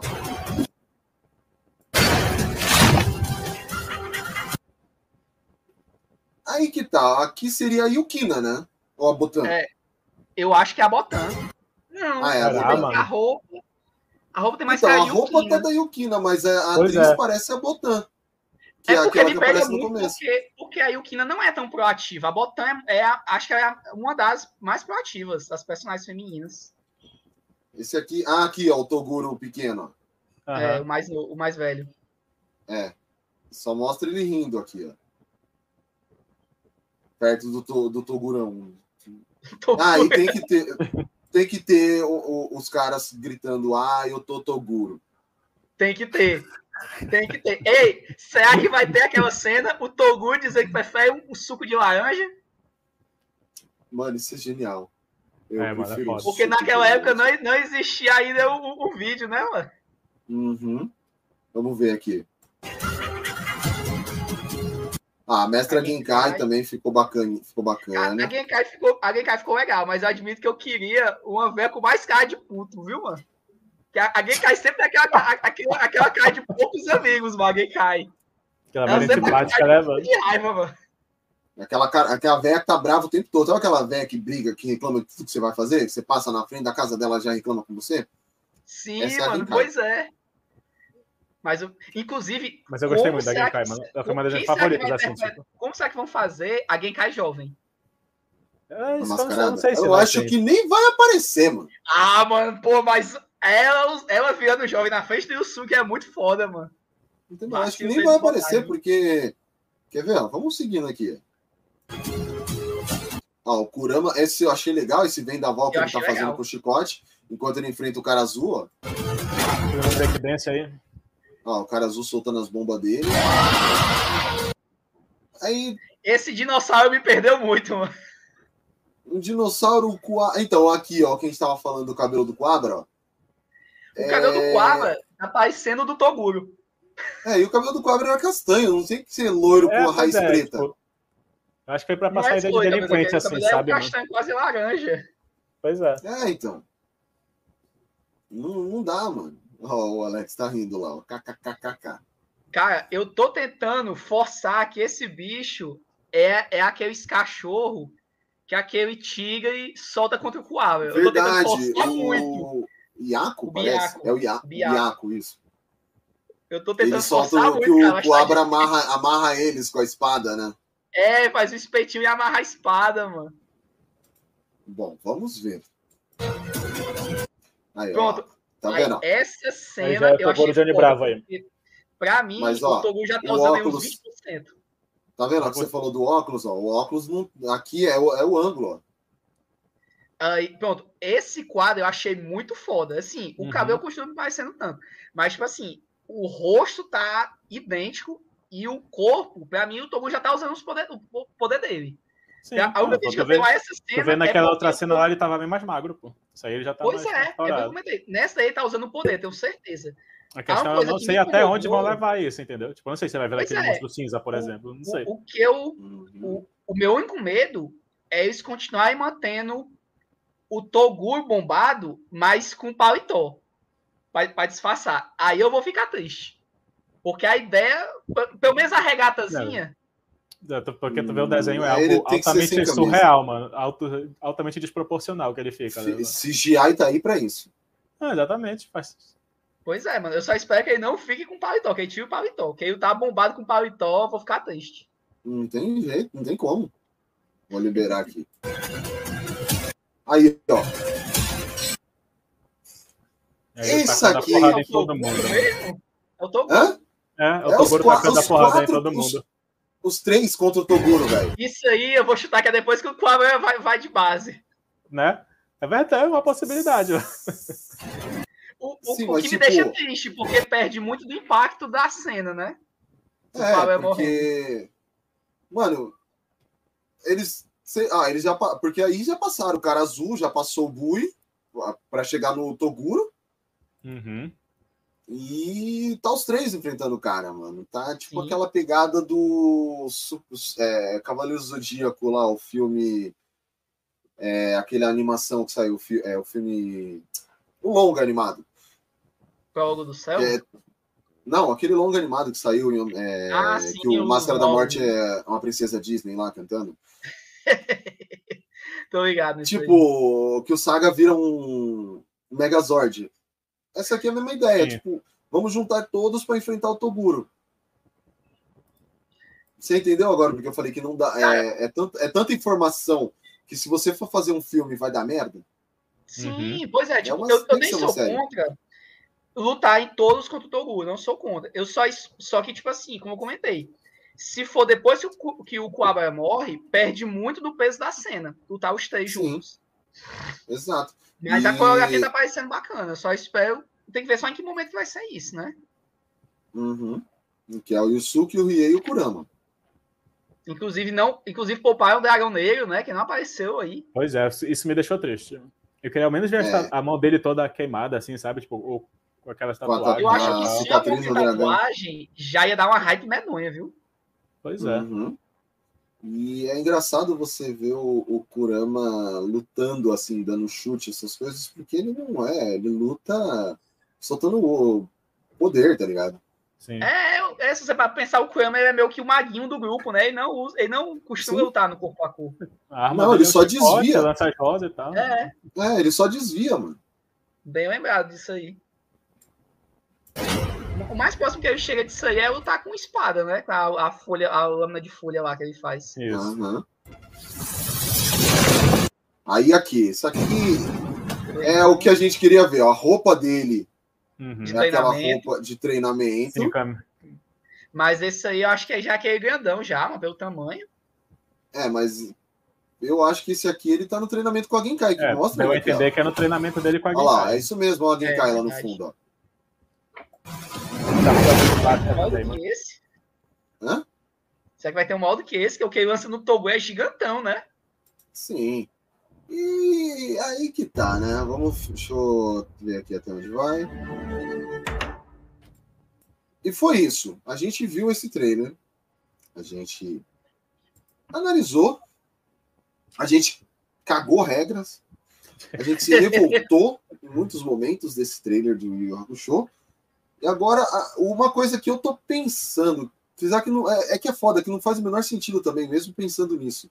Aí que tá. Aqui seria a Yukina, né? Ou a Botan. É. Eu acho que é a Botan. Não, Ah, é a a roupa. A roupa tem mais Então, cara a de roupa Yukina. tá da Yukina, mas a Pois atriz é. parece a Botan. Que É é, porque ele pega muito, porque, porque a Yukina não é tão proativa. A Botan é, é a- acho que é a- uma das mais proativas das personagens femininas. Esse aqui. Ah, aqui, ó, o Toguro pequeno. ó. É, o, mais, o mais velho. É. Só mostra ele rindo aqui, ó. Perto do, to, do Togurão. Ah, e tem que ter. Tem que ter o- o- os caras gritando, ah, eu tô Toguro. Tem que ter. Tem que ter. Ei, será que vai ter aquela cena, o Toguro dizer que prefere um, um suco de laranja? Mano, isso é genial. Eu É, mano, é prefiro. Porque naquela época não, não existia ainda o, o- vídeo, né, mano? Uhum. Vamos ver aqui. Ah, a Mestra A Genkai também ficou bacana. Ficou A, a, bacana. Genkai ficou, a Genkai ficou legal, mas eu admito que eu queria uma véia com mais cara de puto, viu, mano? Que a, a Genkai sempre tem aquela, a- aquela, aquela cara de poucos amigos, mano, a Genkai. Aquela Ela velha sempre antipática, tá né, mano? de raiva, mano. Aquela, cara- aquela velha que tá brava o tempo todo. Sabe aquela velha que briga, que reclama de tudo que você vai fazer? Você passa na frente da casa dela já reclama com você? Sim, Essa é mano, Genkai. pois é. Mas, eu- inclusive, Mas eu gostei muito da Genkai, mano. Ela foi uma das minhas favoritas, assim, tipo. como será que vão fazer a Genkai jovem? É, não- sei se Eu acho ter. que nem vai aparecer, mano. Ah, mano, pô, mas ela, ela virando jovem na frente do Yusuke é muito foda, mano. Entendeu? Eu acho que nem vai aparecer, porque. Quer ver? ó? Vamos seguindo aqui. Ó, o Kurama, esse eu achei legal, esse vendaval que Eu ele tá achei fazendo legal. com o chicote, enquanto ele enfrenta o cara azul, ó. Um aí. Ó, o cara azul soltando as bombas dele. Aí, Esse dinossauro me perdeu muito, mano. um dinossauro. Coa... Então, aqui, ó, quem estava falando do cabelo do quadro, ó. O cabelo É, do Quava tá parecendo o do Toguro. É, e o cabelo do quadro era castanho, não sei que ser loiro É, com a raiz é, preta. tipo, eu acho que foi pra Não passar a é ideia de loiro, delinquente, assim, cabelo é um sabe? mano? castanho quase laranja. Pois é. É, então. Não, não dá, mano. Ó, o Alex tá rindo lá, ó. KKKKK. Cara, eu tô tentando forçar que esse bicho é, é aqueles cachorro que aquele tigre solta contra o Kuaba. Eu tô tentando Verdade. forçar muito. O Iaco, O parece? Biaco. É o Ia- Biaco. Iaco, isso. Eu tô Ele tentando solta forçar o muito, que o, cara. o Abra difícil. amarra, amarra eles com a espada, né? É, faz o espetinho e amarra a espada, mano. Bom, vamos ver. Aí, Pronto. ó. Tá Aí, vendo? essa Aí cena já é eu achei Johnny Bravo aí. Pra mim, Mas, ó, o Togu já tá usando aí óculos- uns 20%. Tá vendo? ó, que você falou do óculos, ó. O óculos não, aqui é o, é o ângulo, ó. Aí, pronto, esse quadro eu achei muito foda. Assim, o Uhum. cabelo continua me parecendo tanto. Mas, tipo assim, o rosto tá idêntico e o corpo, pra mim, o Togu já tá usando os poder, o poder dele. Sim, a única crítica que eu tenho a essa cena. vendo é naquela porque outra o cena lá, ele tava bem mais magro, pô. Isso aí ele já tá Pois mais é, é o eu restaurado. comentei. Nessa aí ele tá usando o poder, tenho certeza. A questão uma eu não sei até onde vão levar isso, entendeu? Tipo, eu não sei se vai ver Pois aquele é. monstro cinza, por exemplo. Não sei. O, o que eu. Uhum. O, o meu único medo é eles continuarem mantendo o Togur bombado, mas com paletó. Pra, pra disfarçar. Aí eu vou ficar triste. Porque a ideia, pelo menos a regatazinha, É, tu- Porque tu vê o desenho, é Hum, algo altamente surreal, mano. Alto- altamente desproporcional que ele fica. Né? CGI tá aí pra isso. Ah, exatamente. Faz... pois é, mano. Eu só espero que ele não fique com paletó, que ele tire o paletó. Que ele tá bombado com paletó, eu vou ficar triste. Não tem jeito, não tem como. Vou liberar aqui. Aí, ó. Ele Esse a aqui- porrada É em o todo Togur mundo. mesmo? É o Togur. Hã? É, é o É os Toguro tacando a porrada em todo mundo. Os três contra o Toguro, velho. Isso aí eu vou chutar que é depois que o Kwame vai, vai de base. Né? É verdade, é uma possibilidade. O, o- Sim, o que tipo- me deixa triste, porque perde muito do impacto da cena, né? O É, morrendo. porque. Mano, eles. Ah, eles já. Porque aí já passaram. O cara azul já passou o Bui pra chegar no Toguro. Uhum. E tá os três enfrentando o cara, mano. Tá tipo Sim. aquela pegada do é, Cavaleiros do Zodíaco lá, o filme. É, aquele animação que saiu, é, o filme. O longa animado. Prólogo do céu? É, não, aquele longa animado que saiu, é, Ah, sim, que o Máscara da. Morte é uma princesa Disney lá cantando. Tô ligado nisso aí. Tipo, que o Saga vira um Megazord. Essa aqui é a mesma ideia. Sim. Tipo, vamos juntar todos para enfrentar o Toguro. Você entendeu agora porque eu falei que não dá. É, é, tanto, é tanta informação que se você for fazer um filme vai dar merda? Sim, pois é, tipo, uma- eu, que nem sou série. contra lutar em todos contra o Togu, não sou contra. Eu só, só que, tipo assim, como eu comentei, se for depois que o, que o Kuwabara morre, perde muito do peso da cena, lutar os três Sim. juntos. Exato. Mas a E- coreografia tá parecendo bacana, eu só espero, tem que ver só em que momento que vai ser isso, né? Uhum. Que é o Yusuke, o Riei e o Kurama. Inclusive, não, inclusive pouparam o Dragão Negro, né, que não apareceu aí. Pois é, isso me deixou triste. Eu queria ao menos ver a É. a mão dele toda queimada, assim, sabe? Tipo, ou com aquelas a tatuagens. Eu acho que se dragão. tatuagem, já ia dar uma hype medonha, viu? Pois é. Uhum. E é engraçado você ver o, o Kurama lutando, assim, dando chute, essas coisas, porque ele não é, ele luta soltando o poder, tá ligado? Sim. É, é, se você para pensar, o Kurama ele é meio que o maguinho do grupo, né? Ele não, usa, ele não costuma Sim. lutar no corpo a corpo. A Não, ele é só desvia. Lança e tal. É, É, ele só desvia, mano. bem lembrado disso aí. O mais próximo que ele chega disso aí é lutar com espada, né? Com a, a folha, a lâmina de folha lá que ele faz. Isso. Aham. Aí aqui, isso aqui é o que a gente queria ver, ó, a roupa dele Uhum. De é aquela roupa de treinamento. Sim, Mas esse aí eu acho que é já aquele grandão já, mano, pelo tamanho. É, mas eu acho que esse aqui ele tá no treinamento com a Genkai, que É, mostra ó. entender que é no treinamento dele com a Olha lá, Genkai. é isso mesmo, ó, a Genkai É, lá no verdade. fundo, ó. Hã? Será que vai ter um maior do que esse? Que o que ele lança no Togo é gigantão, né? Sim. E aí que tá, né? Vamos, deixa eu ver aqui até onde vai. E foi isso. A gente viu esse trailer. A gente analisou. A gente cagou regras. A gente se revoltou em muitos momentos desse trailer do Yu Yu Hakusho. E agora, uma coisa que eu tô pensando, apesar que não, é, é que é foda, que não faz o menor sentido também, mesmo pensando nisso.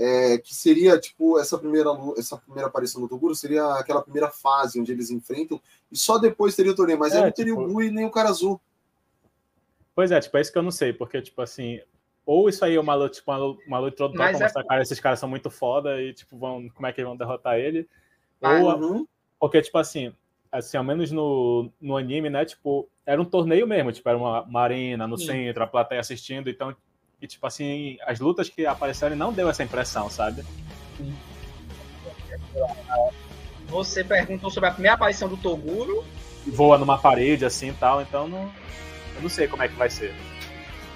é, que seria, tipo, essa primeira, essa primeira aparição do Toguro seria aquela primeira fase onde eles enfrentam, e só depois teria o torneio, mas É, aí não teria tipo- o Bui nem o cara azul. Pois é, tipo, é isso que eu não sei, porque, tipo assim, ou isso aí é uma luta, tipo, uma luta, uma luta introdutória pra é- mostrar, cara, esses caras são muito foda e, tipo, vão, como é que eles vão derrotar ele. Ah, ou, Uhum. porque, tipo assim, assim, ao menos no, no anime, né, tipo, era um torneio mesmo, tipo, era uma, uma arena no Sim. centro, a plateia assistindo, então, e, tipo assim, as lutas que apareceram não deu essa impressão, sabe? Você perguntou sobre a primeira aparição do Toguro. Voa numa parede, assim, e tal, então não, eu não sei como é que vai ser.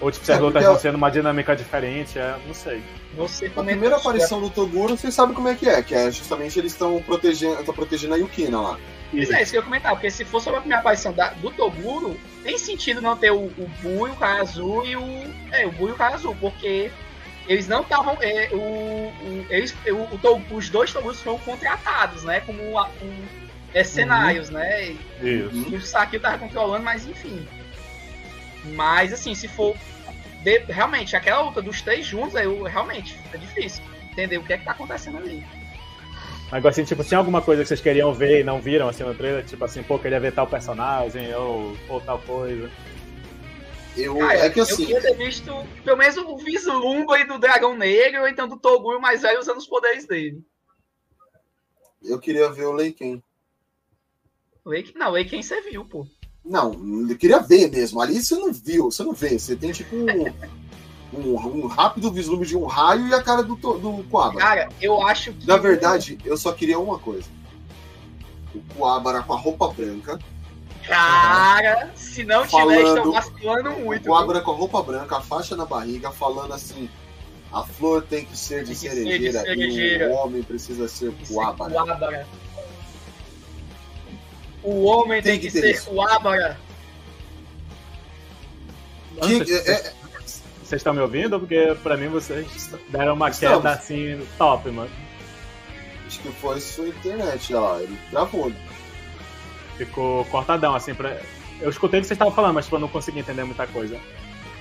Ou, tipo, se as É, lutas vão ser numa dinâmica diferente, é, não sei. Você A primeira aparição do Toguro, vocês sabem como é que é, que é justamente eles estão protegendo, tão protegendo a Yukina lá. Pois é, isso que eu ia comentar, porque se for sobre a primeira aparição da- do Toguro, tem sentido não ter o, o Bui, o cara azul e o. É, o Bui e o cara azul, porque eles não estavam. É, o, o, eles, o, o To- os dois Toguros foram contratados, né? Como com é, cenários, né? Isso. E o Sakio tava controlando, mas enfim. Mas assim, se for. de- realmente, aquela luta dos três juntos, aí eu, realmente, é difícil entender o que é que tá acontecendo ali. Agora, assim, tipo, tinha alguma coisa que vocês queriam ver e não viram, assim, no trailer? Tipo assim, pô, queria ver tal personagem ou, ou tal coisa. Eu, Cara, é que eu assim, queria ter visto pelo menos o vislumbre do Dragão Negro, ou então do Toguro mais velho usando os poderes dele. eu queria ver o Leiken. Wake, não, quem você viu, pô. Não, eu queria ver mesmo. Ali você não viu, você não vê. Você tem tipo um, um, rápido vislumbre de um raio e a cara do, do Coabra. Cara, eu acho que. Na verdade, eu só queria uma coisa. O Coabra com a roupa branca. Cara, se não tiver, estão vacilando O muito. Coabra com a roupa branca, a faixa na barriga, falando assim: a flor tem que ser de Tem que ser de cerejeira, cerejeira. e o homem precisa ser Coabra. O homem tem, Tem que, que ser. Coabra. Que- é- é- vocês estão me ouvindo? Porque pra mim vocês deram uma Estamos. queda assim top, mano. acho que foi sua internet, ó. Ele travou. Ficou cortadão, assim, pra. Eu escutei o que vocês estavam falando, mas tipo, eu não consegui entender muita coisa.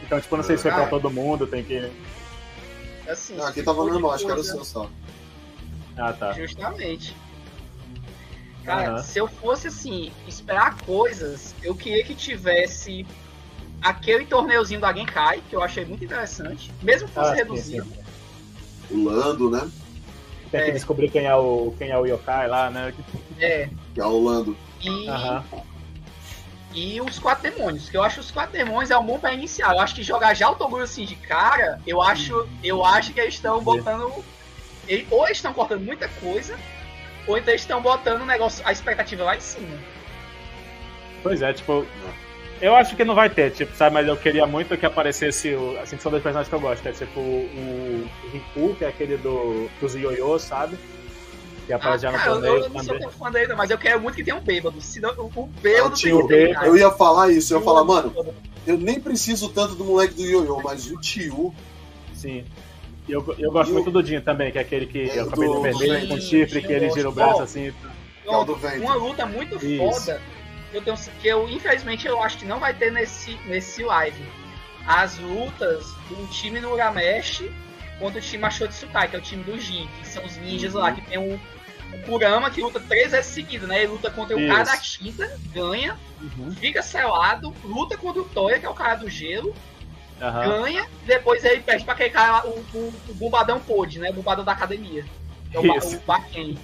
Então, tipo, não sei se foi pra Ah. todo mundo, tem que. Assim, Não, aqui tava for de normal, acho que era o seu só. Ah, tá. Justamente. Cara, Aham. se eu fosse assim, esperar coisas, eu queria que tivesse aquele torneiozinho da Genkai, que eu achei muito interessante, mesmo que fosse Ah, sim, reduzido. sim. O Lando, né? Tem que É. descobrir quem é o, quem é o Yokai lá, né? É. Que é o Lando. E, Aham. e os quatro demônios, que eu acho os quatro demônios é um bom pra iniciar. Eu acho que jogar já o Toguro assim de cara, eu acho, eu acho que eles estão botando. ele- ou eles estão cortando muita coisa, ou então eles estão botando o negócio, a expectativa lá em cima. Pois é, tipo. Eu acho que não vai ter, tipo, sabe? Mas eu queria muito que aparecesse o. Assim, que são dois personagens que eu gosto, é tipo o, Riku, que é aquele do, dos ioiô, sabe? Que Ah, aparece já no cara, eu, torneio eu não sou tão fã dele, mas eu quero muito que tenha um bêbado. Senão, o, o Ah, bêbado tem tio, que ter, eu ia falar isso, eu ia falar, mano, eu nem preciso tanto do moleque do Yoyo, mas o tio. Sim. E eu, eu gosto E o- muito do Jin também, que é aquele que É, o cabelo do- vermelho do com chifre, que ele eu gira o braço assim. é. Uma luta muito Isso. foda. Eu tenho, que eu, infelizmente, eu acho que não vai ter nesse, nesse live. As lutas do time no Uramesh contra o time Ashotsukai, que é o time do Jin, que são os ninjas Uhum. lá, que tem o, o Kurama, que luta três vezes seguidas, né? Ele luta contra o cara Isso. da tinta, ganha, Uhum. fica selado, luta contra o Toya, que é o cara do gelo, Aham. ganha, depois ele perde pra aquele cara, o, o, o Bombadão Pod, né? O Bombadão da academia. É o, Isso. o Baiken,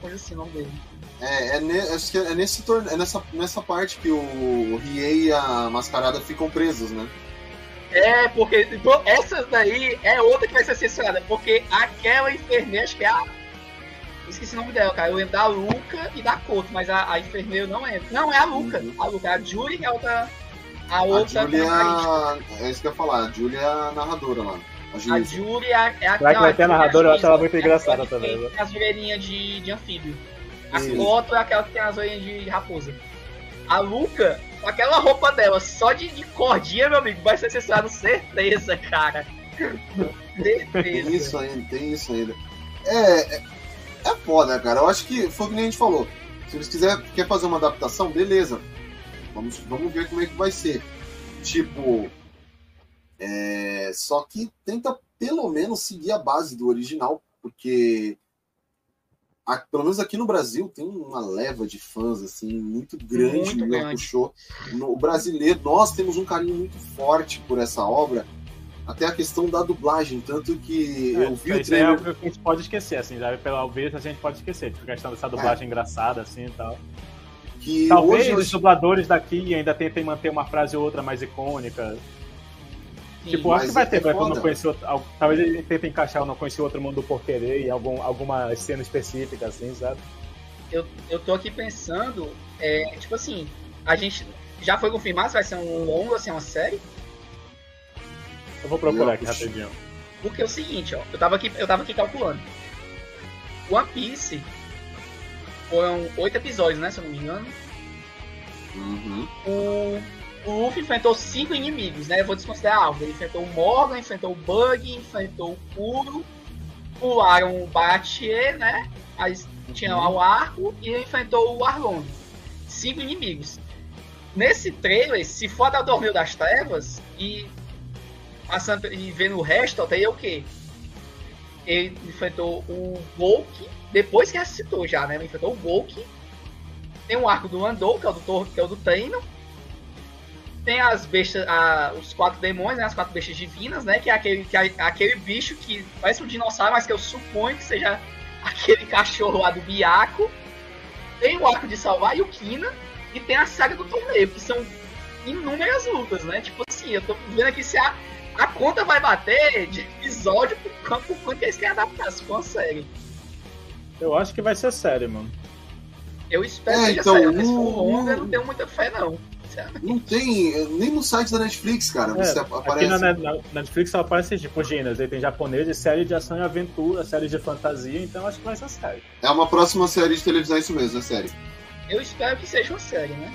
coisa assim o nome dele. É, é, ne- acho que é nesse torne... é nessa, nessa parte que o Riei e a Mascarada ficam presos, né? É, porque essa daí é outra que vai ser censurada, porque aquela enfermeira, acho que é a. Esqueci o nome dela, cara. Eu lembro da Luca e da Koto, mas a, a enfermeira não lembro. Não, é a Luca. Uhum. A Luca, a Julie é a outra. A A outra Julia. comentarista. É isso que eu ia falar, a Julia é a narradora lá. A. Julie é, a- é a Será que vai ter a é narradora? Eu acho ela muito engraçada aquela que também, Tem né? as orelhinhas de, de anfíbio. A. Koto é aquela que tem as orelhinhas de raposa. A Luca, com aquela roupa dela, só de, de cordinha, meu amigo, vai ser censurado certeza, cara. Tem Certeza. isso ainda, tem isso ainda. É, é, é foda, cara. Eu acho que foi o que a gente falou. Se eles quiserem quer fazer uma adaptação, beleza. Vamos, vamos ver como é que vai ser. Tipo. É, só que tenta pelo menos seguir a base do original, porque a- pelo menos aqui no Brasil tem uma leva de fãs assim muito grande Muito no grande. No o brasileiro, nós temos um carinho muito forte por essa obra, até a questão da dublagem, tanto que eu vi o é trailer algo que a gente pode esquecer, assim, já pela vez a gente pode esquecer, tipo, a questão dessa dublagem engraçada, assim e tal. que Talvez hoje os dubladores daqui ainda tentem manter uma frase ou outra mais icônica. Sim, tipo, acho que vai é ter, vai eu não conheci outro, al- talvez ele tente encaixar o não conheci outro mundo por querer em algum, alguma cena específica, assim, sabe? eu, eu tô aqui pensando, é, tipo assim, a gente já foi confirmado se vai ser um longo, assim, uma série? Eu vou procurar aqui rapidinho. Porque é o seguinte, ó, eu tava aqui, eu tava aqui calculando. One Piece foram oito episódios, né, se eu não me engano. Uhum. O, o Luffy enfrentou cinco inimigos, né? Eu vou desconsiderar algo. Ele enfrentou o Morgan, enfrentou o Bug, enfrentou o Kuro, pularam o Baratier, né? Aí tinha lá o arco e enfrentou o Arlong. Cinco inimigos. Nesse trailer, se for da Torneio das Trevas e passando e vendo o resto, até o quê? Ele enfrentou o Golk, depois que ressuscitou já, né? Ele enfrentou o Golk. Tem o arco do Andou, que é o do, que é o do treino. Tem as bestas, a- os quatro demônios, né? As quatro bestas divinas, né? Que é aquele, que é aquele bicho que parece um dinossauro, mas que eu suponho que seja aquele cachorro lá do Biaco. Tem o arco de salvar a Yukina. E tem a saga do torneio, que são inúmeras lutas, né? Tipo assim, eu tô vendo aqui se a, a conta vai bater de episódio por quanto, por quanto que eles querem adaptar, se for uma série. Eu acho que vai ser sério, mano. Eu espero É, que seja então, sério, mas se for longa, eu não tenho muita fé, não. Não tem, nem no site da Netflix, cara, você É, aparece. Aqui na, na- Netflix só aparece tipo gêneros, aí tem japonês, série de ação e aventura, série de fantasia, então acho que vai ser sério. É uma próxima série de televisão, é isso mesmo, é série. Eu espero que seja uma série, né?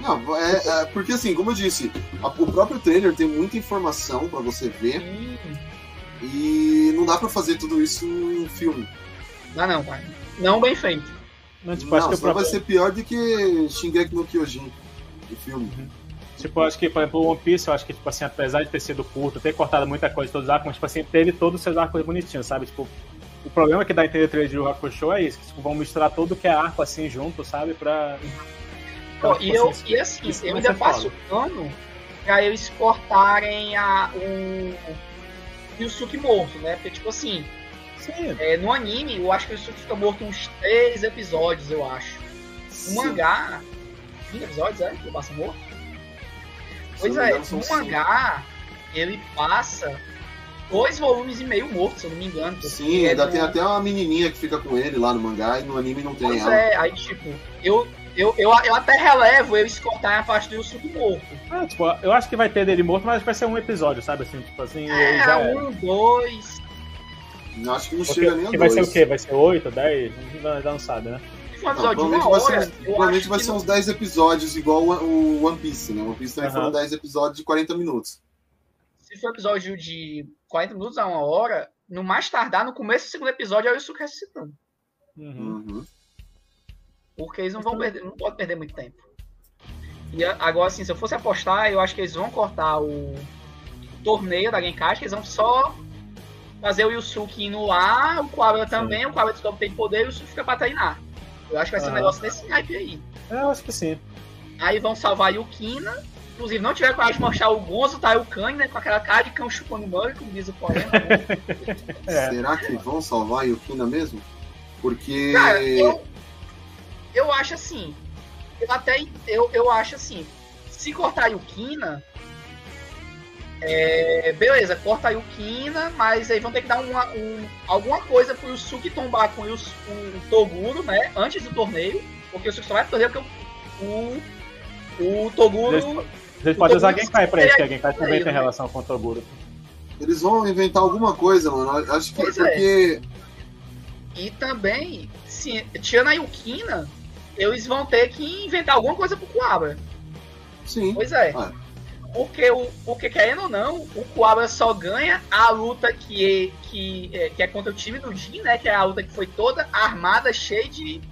Não, é, é, porque assim, como eu disse, a- o próprio trailer tem muita informação pra você ver Hum, e não dá pra fazer tudo isso em filme. não, não, pai. Não bem feito. Não, tipo, não, acho que o vai ser pior do que Shingeki no Kyojin, o filme. Tipo, eu acho que, por exemplo, o One Piece, eu acho que, tipo assim, apesar de ter sido curto, ter cortado muita coisa de todos os arcos, mas, tipo assim, teve todos os seus arcos bonitinhos, sabe? Tipo, o problema que dá a entender três de Yu Hakusho é isso, que tipo, vão misturar tudo que é arco assim junto, sabe? Pra. Pô, pra, e, tipo eu, assim, e assim, isso eu ainda passo foda. pano pra eles cortarem a, o Yusuke morto, né? Porque, tipo assim, Sim, é, no anime, eu acho que o Yusuke fica morto uns três episódios, eu acho. No Sim. mangá, 20 episódios, é? Que passa morto? Pois é, engano, cinco. mangá, ele passa dois volumes e meio morto, se eu não me engano. Sim, é ainda tem até uma menininha que fica com ele lá no mangá e no anime não tem Pois ela. é, aí tipo, eu, eu, eu, eu até relevo eles cortarem a parte do Yusuke morto. é, tipo, eu acho que vai ter dele morto, mas vai ser um episódio, sabe? Assim, tipo assim, É, já é. um, dois. Eu Acho que não Porque, chega nem a porque vai ser dois. o quê? Vai ser 8, 10? Não, não sabe, né? Um Não, episódio de provavelmente uma vai ser, hora, uns, eu provavelmente vai ser não- uns 10 episódios, igual o, o One Piece, né? One Piece também Aham. foram 10 episódios de 40 minutos. se for episódio de 40 minutos a uma hora, no mais tardar, no começo do segundo episódio, é o Yusuke ressuscitando. Uhum. Uhum. Porque eles não vão perder, não podem perder muito tempo. E agora, assim, se eu fosse apostar, eu acho que eles vão cortar o torneio da Genkaichi, eles vão só fazer o Yusuke indo lá, o Kuwabara também, o Kuwabara descobre que tem poder e o Yusuke fica pra treinar. Eu acho que vai ser um Aham. negócio desse naipe aí. É, eu acho que sim. Aí vão salvar a Yukina. Inclusive, não tiver coragem de mostrar o Gonzo Taiokani, né? Com aquela cara de cão chupando manga, como diz o poema. É. Será que vão salvar a Yukina mesmo? Porque. Cara, eu, eu acho assim. Eu até. Eu, eu acho assim. Se cortar a Yukina. É, beleza, corta a Yukina, mas aí vão ter que dar uma, um, alguma coisa pro Yusuke tombar com o, o Toguro, né? Antes do torneio. Porque o Yusuke só vai pro torneio porque o, o, o Toguro. Eles podem usar Toguro Genkai pra isso, que a é- Genkai também é, tem né? relação com o Toguro. Eles vão inventar alguma coisa, mano. Acho que Pois é. porque. E também, se, tirando a Yukina, eles vão ter que inventar alguma coisa pro Kuwabara. Sim. Pois é. Ah. Porque, o, porque, querendo ou não, o Kuwabara só ganha a luta que, que, é, que é contra o time do Jin, né? Que é a luta que foi toda armada, cheia de,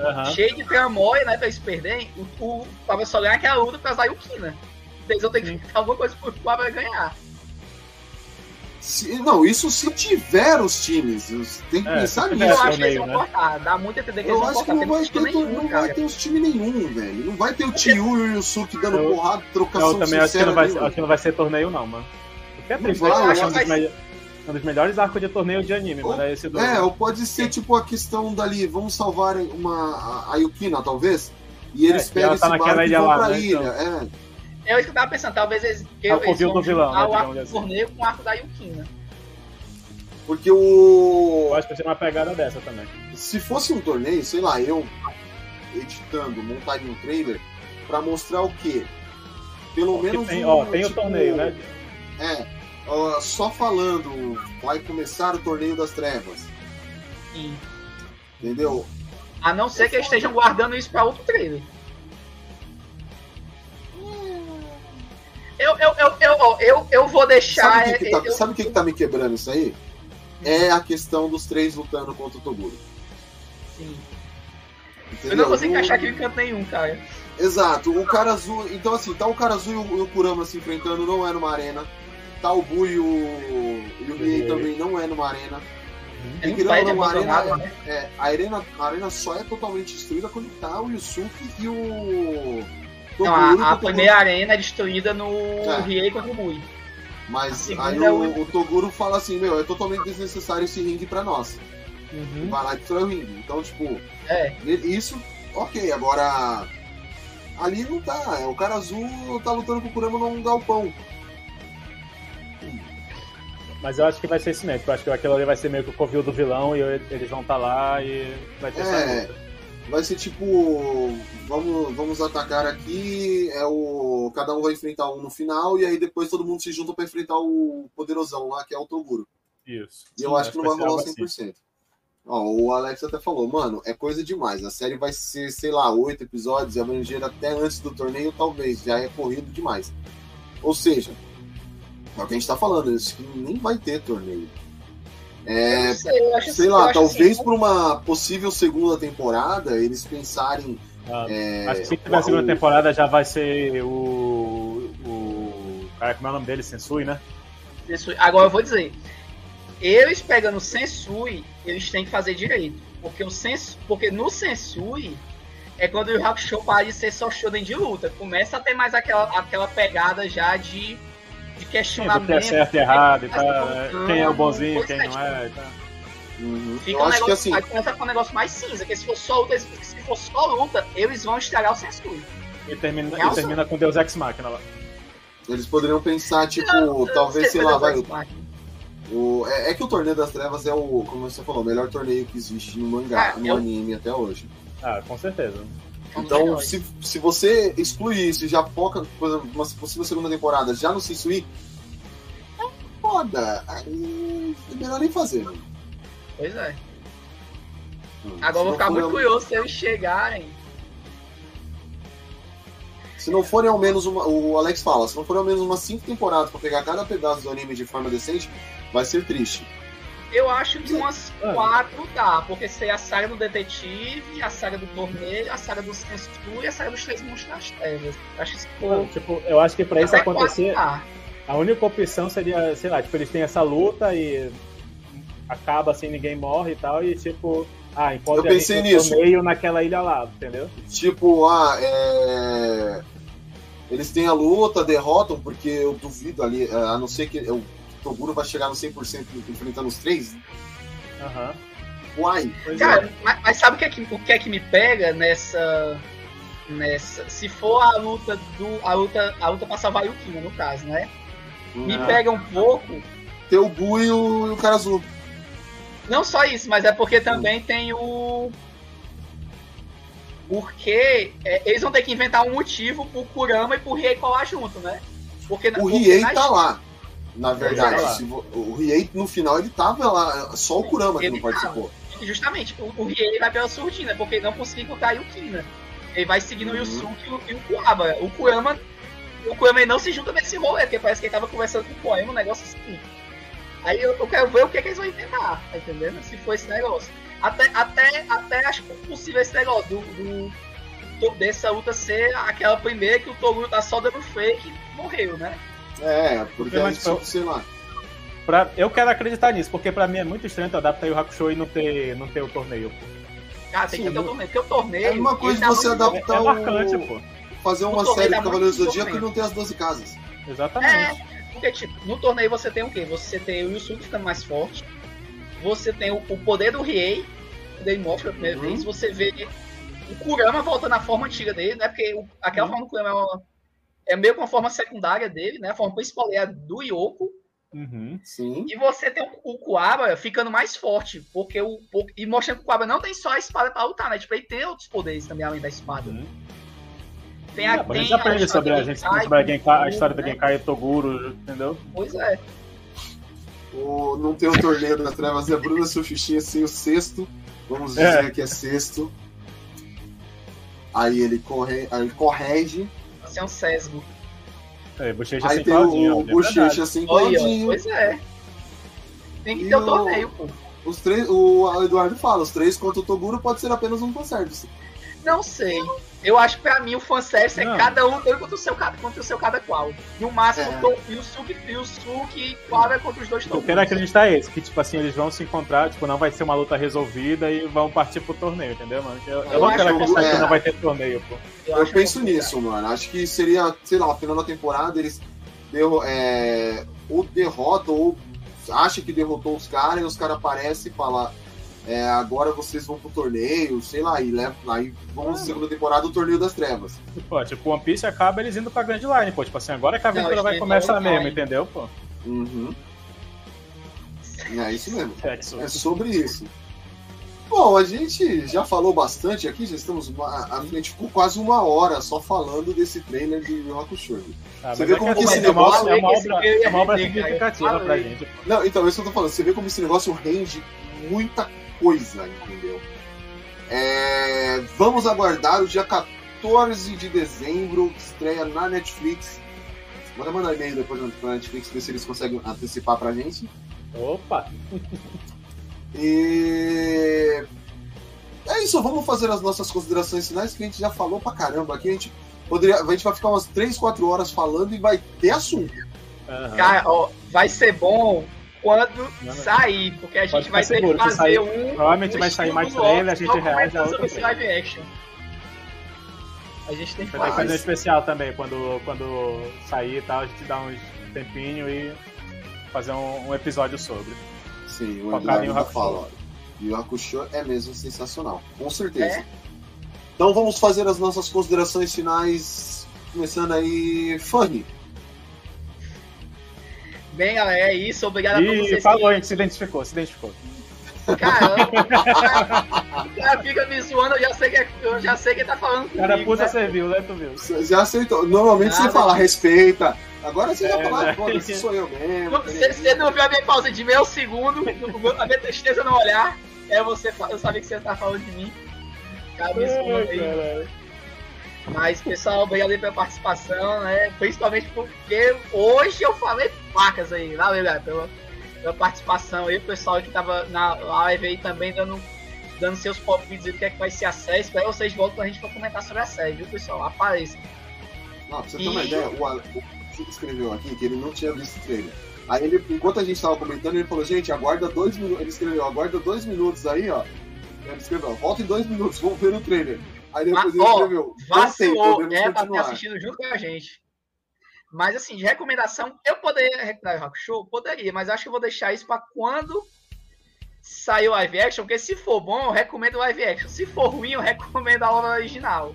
Aham. cheia de tramóia, né? Pra eles perderem. O, o Kuwabara só ganha aquela luta por causa da Yukina. Eles vão ter que inventar alguma coisa pro Kuwabara ganhar. Se- não, isso se tiver os times. Tem que É, pensar nisso. Eu acho que eles vão né? cortar. Dá muito a entender que eles Eu vão acho que não vai, ter, tem não nenhum, vai ter os times nenhum, velho. Não vai ter o Tio e o Yusuke dando Eu- porrada, trocação Eu também acho que, não vai, nenhuma. acho que não vai ser torneio, não, mano. Porque é Não triste, vai, né? acho um que vai- um dos melhores arcos de torneio de anime, mano. É esse do. É, ou pode ser tipo a questão dali, vamos salvar uma, a, a Yukina, talvez? E eles É, pegam ela esse tá barco e ilha vão lá, pra né, ilha. então. É. É isso que eu tava pensando. Talvez eles, que É o eles vão do vilão, né, o arco assim. torneio com o arco da Yukina. Porque o. Eu acho que vai ser uma pegada dessa também. Se fosse um torneio, sei lá, eu editando, montaria um trailer pra mostrar o quê? Pelo Porque menos. tem, um, ó, tem o tipo, torneio, né? É. ó, só falando, vai começar o torneio das trevas. E, Entendeu? a não ser que eles estejam guardando isso pra outro trailer. Eu, eu, eu, eu, eu, eu vou deixar. Sabe o que, que tá, eu- sabe o que, que tá me quebrando isso aí? É a questão dos três lutando contra o Toguro. sim. Entendeu? Eu não consigo O- encaixar aqui em canto nenhum, cara. Exato, o cara azul. Então, assim, tá o cara azul e o, e o Kurama se enfrentando, não é numa arena. Tá o Bu e o, e o Riei Riei. também não é numa arena. Tem E um querendo pai ou de não, a arena, né? é, a, arena, a arena só é totalmente destruída quando tá o Yusuke e o. Não, Toguro a, a o primeira arena é destruída no É. Riei contra o Bui. Mas aí é o, o- o Toguro fala assim: Meu, é totalmente desnecessário esse ringue pra nós. Uhum. Vai lá e destrói o ringue. Então, tipo, É. Isso, ok, agora. Ali não tá. é, O cara azul tá lutando com o Kurama num galpão. Mas eu acho que vai ser esse mesmo. Eu acho que aquilo ali vai ser meio que o covil do vilão e eu- eles vão estar lá e vai ter essa É, luta. Vai ser tipo. Vamos, vamos atacar aqui. É o. Cada um vai enfrentar um no final, e aí depois todo mundo se junta pra enfrentar o poderosão lá, que é o Toguro. Isso. E eu Sim, acho que não vai rolar algo assim. 100%. Ó, o Alex até falou, mano, é coisa demais. A série vai ser, sei lá, oito episódios e abranger até antes do torneio, talvez. Já é corrido demais. Ou seja, é o que a gente tá falando, isso que nem vai ter torneio. É, Eu sei, eu acho sei assim, eu lá, acho talvez assim, por uma possível segunda temporada, eles pensarem. Ah, é, acho que se tiver a segunda o- temporada já vai ser o. O. Cara, como é o nome dele? Sensui, né? Sensui. Agora eu vou dizer. Eles pegando o Sensui, eles têm que fazer direito. Porque, o Sens... porque no Sensui é quando o Hakusho para de ser só shonen de luta. Começa a ter mais aquela, aquela pegada já de, de Sim, que questionamento. é certo e errado e Mas tal. tá Quem é o bonzinho, quem é, não é. e tal. Uhum. Fica Eu um que negócio, assim, Aí começa a ficar um negócio mais cinza, porque se for só luta, se for só luta, eles vão estragar o Sensui. E termina, Nelson? e termina com Deus Ex Machina lá. eles poderiam pensar, tipo, Eu talvez, sei lá, vai. O, é, é que o Torneio das Trevas é o, como você falou, o melhor torneio que existe no mangá, Ah, no eu- anime até hoje. Ah, com certeza. É Então, se, se você exclui isso e já foca, por exemplo, uma possível segunda temporada já no Sensui, é foda. Aí é melhor nem fazer. Pois é. Se Agora vou ficar muito curioso se eles chegarem. Se não forem ao menos uma. O Alex fala, se não forem ao menos umas cinco temporadas pra pegar cada pedaço do anime de forma decente, vai ser triste. Eu acho que umas Ah. quatro dá, porque seria a saga do detetive, a saga do torneio, a saga do Sensu e a saga dos três monstros das trevas. Acho que for. Tipo, eu acho que pra isso acontecer, a única opção seria, sei lá, tipo, eles têm essa luta e acaba assim, ninguém morre e tal, e tipo, ah, encontra Eu pensei nisso. meio naquela ilha lá, entendeu? Tipo, ah, é. Eles têm a luta, derrotam, porque eu duvido ali, é, a não ser que o Toguro vai chegar no 100% enfrentando os três. Aham. Uai, Pois Cara, é. mas, mas sabe o que, é que, o que é que me pega nessa. nessa. Se for a luta do. A luta, a luta pra salvar a Yukina, no caso, né? Me Ah. pega um pouco. tem o Bu e o, e o cara azul. Não só isso, mas é porque também tem o. Porque é, eles vão ter que inventar um motivo pro Kurama e pro Riei colar junto, né? Porque, O Riei tá lá. Na verdade, vo- o Riei no final ele tava lá, só o Kurama que Ele não participou. E justamente, o, o Riei vai pela surdina, porque ele não conseguiu encontrar a Yukina. Ele vai seguindo o Uhum. Yusuke e o- e o Kurama. O Kurama. O Kurama não se junta nesse rolê, porque parece que ele tava conversando com o Poema, um negócio assim. Aí eu, eu quero ver o que, é que eles vão inventar, tá entendendo? Se for esse negócio. Até, até, até acho possível esse negócio do, do, do- dessa luta ser aquela primeira que o Toguro tá só dando fake e morreu, né? É, porque aí, foi- tipo, sei lá. Pra, eu quero acreditar nisso, porque pra mim é muito estranho tu adaptar o Hakusho e não ter, não ter o torneio. Pô. Cara, tem Sim, que ter o torneio, porque o torneio. É uma coisa tá você muito- É, adaptar é o- marcante, pô. Fazer O uma série de Cavaleiros do Zodíaco e sofrimento. não ter as 12 casas. Exatamente. É, porque, tipo, no torneio você tem o quê? Você tem o Yusuke ficando mais forte, você tem o, o poder do Riei, ele mostra pela primeira Uhum. vez, você vê o Kurama voltando à forma antiga dele, né? Porque o- aquela forma do Kurama é, uma- é meio que uma forma secundária dele, né? A forma principal é a do Yoko, Uhum. Sim. e você tem o, Kuwaba ficando mais forte, porque o, por- e mostrando que o Kuwaba não tem só a espada pra lutar, né? Tipo, ele tem outros poderes também além da espada. Uhum. Tem É, a, pô, a tem gente aprende história sobre a, gente, Genkai, sobre a, Genkai, a Toguro, história né? Genkai e Toguro, entendeu? Pois é. O, não tem o torneio das trevas é Bruna Surfistinha sem o sexto. Vamos É. dizer que é sexto. Aí ele, corre, aí ele corrige. Você é um sesgo. É, bochecha Aí sem tem claudinho. o é Bochecha assim, Olha, Claudinho. pois é. Tem que E ter o o- torneio, pô. Os três, o Eduardo fala, os três contra o Toguro pode ser apenas um fanservice. Não sei. Eu acho que pra mim o fanservice é cada um contra o seu, cada- contra o seu cada qual. No máximo, É. o Yusuke e o Suki e Quara contra os dois Eu quero acreditar isso, que tipo assim, eles vão se encontrar, tipo, não vai ser uma luta resolvida e vão partir pro torneio, entendeu, mano? Eu, eu Eu não acho quero que acreditar é. que não vai ter torneio, pô. Eu, acho penso complicado. nisso, mano. Acho que seria, sei lá, final da temporada eles derro é, ou derrotam ou acha que derrotou os caras e os caras aparecem e falam é, agora vocês vão pro torneio, sei lá, e levam, aí vamos na segunda temporada o torneio das trevas. Pô, tipo, One Piece acaba eles indo pra Grand Line, pô. Tipo assim, agora que a aventura vai começar mesmo, entendeu, pô? Uhum. É isso mesmo. Sexo. É sobre isso. Bom, a gente já falou bastante aqui, já estamos. uma- A gente ficou quase uma hora só falando desse trailer de Yu Hakusho. Ah, Você vê é como que que esse é negócio- é uma obra, é uma obra significativa pra gente. Não, então, isso que eu tô falando. Você vê como esse negócio rende muita coisa, entendeu? É, Vamos aguardar o dia 14 de dezembro, que estreia na Netflix. Manda mandar e-mail depois pra Netflix, ver se eles conseguem antecipar pra gente. Opa! E é isso, vamos fazer as nossas considerações finais, que a gente já falou pra caramba aqui. A gente, poderia, a gente vai ficar umas 3, 4 horas falando e vai ter assunto. Aham. Cara, ó, vai ser bom quando Não, sair, porque a gente vai ter seguro, que fazer sair- um. provavelmente um vai sair mais trailer, a gente reage a outro live action. A gente tem que Vai ter que fazer. fazer um especial também, quando, quando sair e tal, a gente dá uns tempinho e fazer um, um episódio sobre. Sim, o Eduardo em ainda fala. E o Hakusho é mesmo sensacional, com certeza. É? Então vamos fazer as nossas considerações finais, começando aí, Fanny. Bem, galera, é isso. Obrigado a todos vocês. falou, a gente se identificou, se identificou. Caramba, o cara fica me zoando, eu já sei que, é- eu já sei que tá falando O cara comigo, puta né? serviu, né, tu viu? Você já aceitou. Normalmente Nada. você fala, respeita. Agora você já É, fala, né? pô, esse sou eu mesmo. Não, Você, você não viu a minha pausa de meio segundo, a minha tristeza no olhar, é você, eu sabia que você tá falando de mim. Cara, me desculpa aí. Mas, pessoal, obrigado pela participação, né? Principalmente porque hoje eu falei placas aí. Valeu, galera, pela, pela participação aí. O pessoal que tava na live aí também dando, dando seus palpites e o que é que vai ser a série. Espero vocês voltem pra gente pra comentar sobre a série, viu, pessoal? Apareça. Não, pra você ter uma E- ideia, o, Ale- o Chico escreveu aqui que ele não tinha visto o trailer. Aí ele, enquanto a gente tava comentando, ele falou, gente, aguarda dois minutos. Ele escreveu, aguarda dois minutos aí, ó. Ele escreveu, volta em dois minutos, vamos ver o trailer. Aí depois Mas, ele escreveu, Vacilou, podemos é pra ter assistido junto com a gente. Mas assim, de recomendação, eu poderia recomendar o Rock Show? Poderia, mas acho que eu vou deixar isso pra quando sair o live action, porque se for bom, eu recomendo o live action. Se for ruim, eu recomendo a obra original.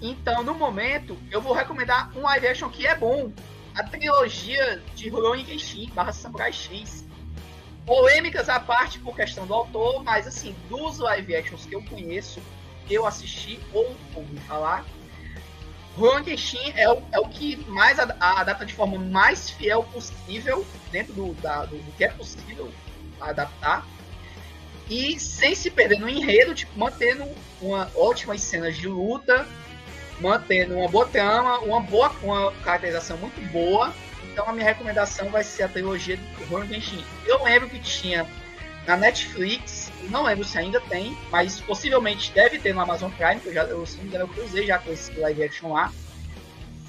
Então, no momento, eu vou recomendar um live action que é bom. A trilogia de Rurouni Kenshin barra Samurai X. Polêmicas à parte por questão do autor, mas assim, dos live actions que eu conheço, eu assisti ou ouvi falar, Rurouni Kenshin é o, é o que mais ad- adapta de forma mais fiel possível, dentro do, da- do, do que é possível adaptar, e sem se perder no enredo, tipo, mantendo uma ótimas cenas de luta, mantendo uma boa trama, uma boa uma caracterização muito boa. Então a minha recomendação vai ser a trilogia do Rurouni. Eu lembro que tinha na Netflix, não lembro se ainda tem, mas possivelmente deve ter no Amazon Prime, que eu já eu, se não me engano, eu cruzei já com esse live action lá.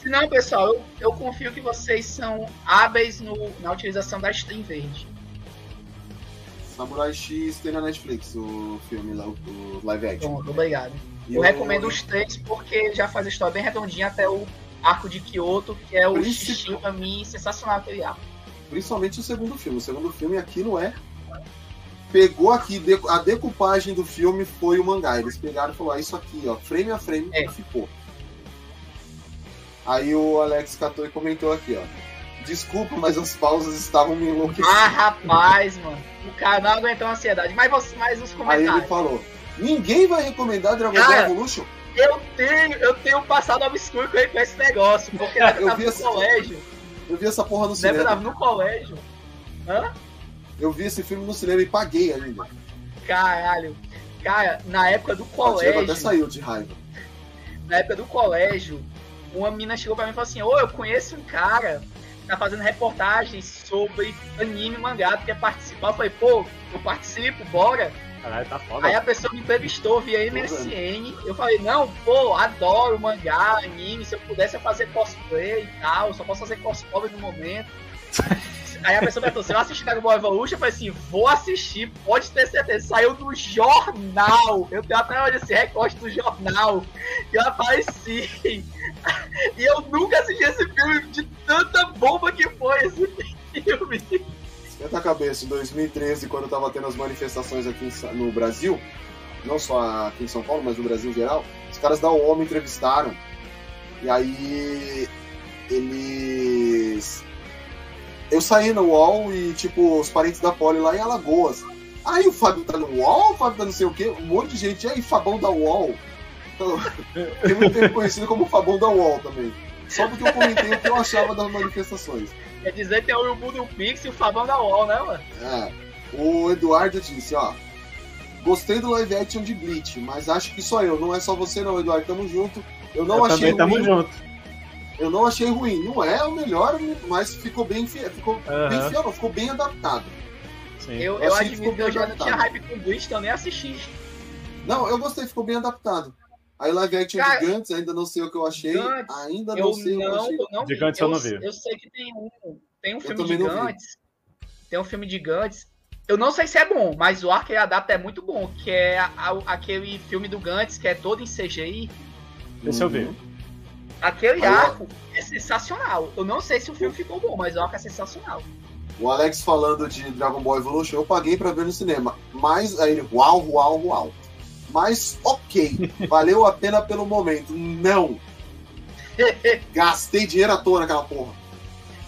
Não, pessoal, eu, eu confio que vocês são hábeis no, na utilização da stream verde. Samurai X tem na Netflix o filme lá, o, live action. Pronto, obrigado. E Eu recomendo os três porque já faz a história bem redondinha até o arco de Kyoto, que é o Príncipe- xixi pra mim sensacional aquele arco. Principalmente o segundo filme. O segundo filme aqui não é. Pegou aqui, a decupagem do filme foi o mangá. Eles pegaram e falaram, "Ah, isso aqui, ó, frame a frame, É. ficou. Aí o Alex catou e comentou aqui, ó. Desculpa, mas as pausas estavam me enlouquecendo. Ah, rapaz, mano. O cara não aguentou a ansiedade. Mas, você, mas os Aí comentários. ele falou: Ninguém vai recomendar Dragon Ball Evolution? Eu tenho, eu tenho um passado obscuro com esse negócio. Porque Eu eu tava vi no esse- colégio. Eu vi essa porra no Na época eu cinema. tava no colégio. Hã? Eu vi esse filme no cinema e paguei ainda. Caralho. Cara, na época do O Diego até colégio. saiu de raiva. na época do colégio, uma mina chegou pra mim e falou assim: Ô, eu conheço um cara que tá fazendo reportagens sobre anime mangá, tu quer participar? Eu falei, pô, eu participo, bora. Caralho, tá foda. Aí a pessoa me entrevistou via MSN. Eu falei, não, pô, adoro mangá, anime, se eu pudesse eu fazer cosplay e tal, eu só posso fazer cosplay no momento. Aí a pessoa perguntou, você vai assistir Dragon Ball Evolution? Eu falei assim, vou assistir, pode ter certeza. Saiu do jornal. Eu tenho até hoje esse recorte do jornal. E eu apareci. E eu nunca assisti esse filme de tanta bomba que foi esse filme. Esquenta a cabeça, em 2013, quando tava tendo as manifestações aqui no Brasil, não só aqui em São Paulo, mas no Brasil em geral, os caras da UOL me entrevistaram. E aí eles. Eu saí no UOL e, tipo, os parentes da Poli lá em Alagoas. Aí o Fábio tá no UOL, o Fábio tá não sei o quê, um monte de gente. E aí, Fabão da UOL? Então, tem muito tempo conhecido como Fabão da UOL também. Só porque eu comentei o que eu achava das manifestações. Quer dizer que tem o Urubu do Pix e o Fabão da UOL, né, mano? É. O Eduardo disse, ó. Gostei do live action de Bleach, mas acho que só eu, não é só você não, Eduardo. Tamo junto. Eu não Eu achei também tamo junto. Eu não achei ruim. Não é o melhor, mas ficou bem fiel. Ficou bem Aham. fiel, não, ficou bem adaptado. Sim. Eu, Eu eu achei que eu já não adaptado. tinha hype com Bleach, então eu nem assisti. Não, eu gostei, ficou bem adaptado. Aí live action Cara, de Gantz, ainda não sei o que eu achei. Gantz, ainda não Eu sei o que eu não, achei. eu não vi. Gantz eu não vi. Eu sei que tem um, tem um filme de não. Gantz. Tem um filme de Gantz. Eu não sei se é bom, mas o arco que ele adapta é muito bom, que é a- a- aquele filme do Gantz que é todo em CGI. Esse eu vi. Aquele Aí, arco é sensacional. Eu não sei se o filme ficou bom, mas o arco é sensacional. O Alex falando de Dragon Ball Evolution, eu paguei pra ver no cinema. Mas aí ele, uau, uau, uau. Mas ok, valeu a pena pelo momento. Não. Gastei dinheiro à toa naquela porra.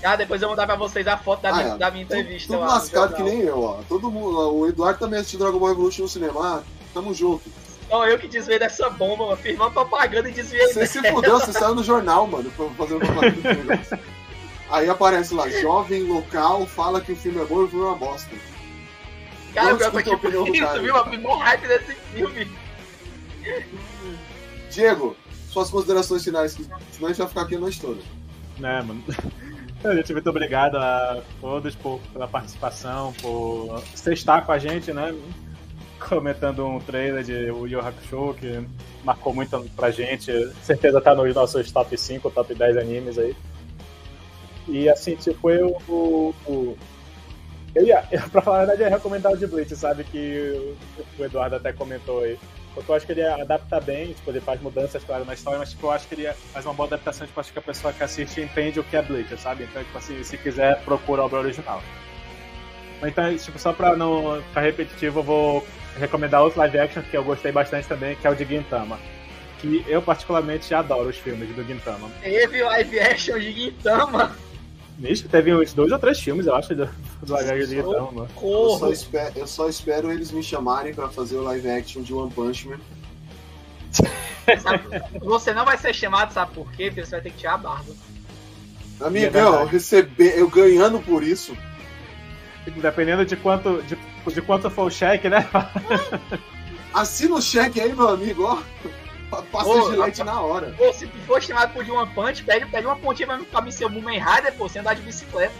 Ah, depois eu vou mandar pra vocês a foto da, Ah, minha, é. da minha Tudo, entrevista. tudo no lascado que nem eu, ó. Todo mundo, o Eduardo também assistiu Dragon Ball Evolution no cinema. Ah, tamo junto. Então eu que desviei dessa bomba, mano. Fiz uma propaganda e desviei Você se fudeu, você saiu no jornal, mano, pra fazer uma propaganda do negócio. Aí aparece lá, jovem local fala que o filme é bom e o filme é uma bosta. Cara, Não pior que escuta a tipo opinião do isso, cara. viu? Eu mó hype desse filme. Diego, suas considerações finais, que senão a gente vai ficar aqui a noite toda. Né, mano? Gente, muito obrigado a todos por, pela participação, por você estar com a gente, né? Comentando um trailer de Yu Yu Hakusho que marcou muito pra gente. Certeza tá nos nossos top 5, top 10 animes aí. E assim, tipo, eu. o- o- eu ia, pra falar a verdade, eu ia recomendar o de Bleach, sabe? Que o, o Eduardo até comentou aí. Porque eu acho que ele adapta bem, tipo, ele faz mudanças, claro, na história, mas tipo, eu acho que ele faz uma boa adaptação, tipo, acho que a pessoa que assiste entende o que é Bleach, sabe? Então, tipo assim, se quiser, procura a obra original. Então, tipo, só pra não ficar repetitivo, eu vou recomendar outro live action que eu gostei bastante também, que é o de Gintama. Que eu particularmente adoro os filmes do Gintama. Teve live action de Gintama. Nisso, teve uns dois ou três filmes, eu acho, do, do live action de Gintama. Eu só, espero, eu só espero eles me chamarem pra fazer o live action de One Punch Man. Você não vai ser chamado, sabe por quê? Porque você vai ter que tirar a barba. Amigão, verdade. eu receber, eu ganhando por isso. Dependendo de quanto, de, de quanto for o cheque, né? Assina o cheque aí, meu amigo, ó. Pa- Passa Ô, gilete na hora. Pô, se tu for chamado por de One Punch, pede, pede uma pontinha pra mim, pra mim ser o Moomin Rider, pô, sem andar de bicicleta.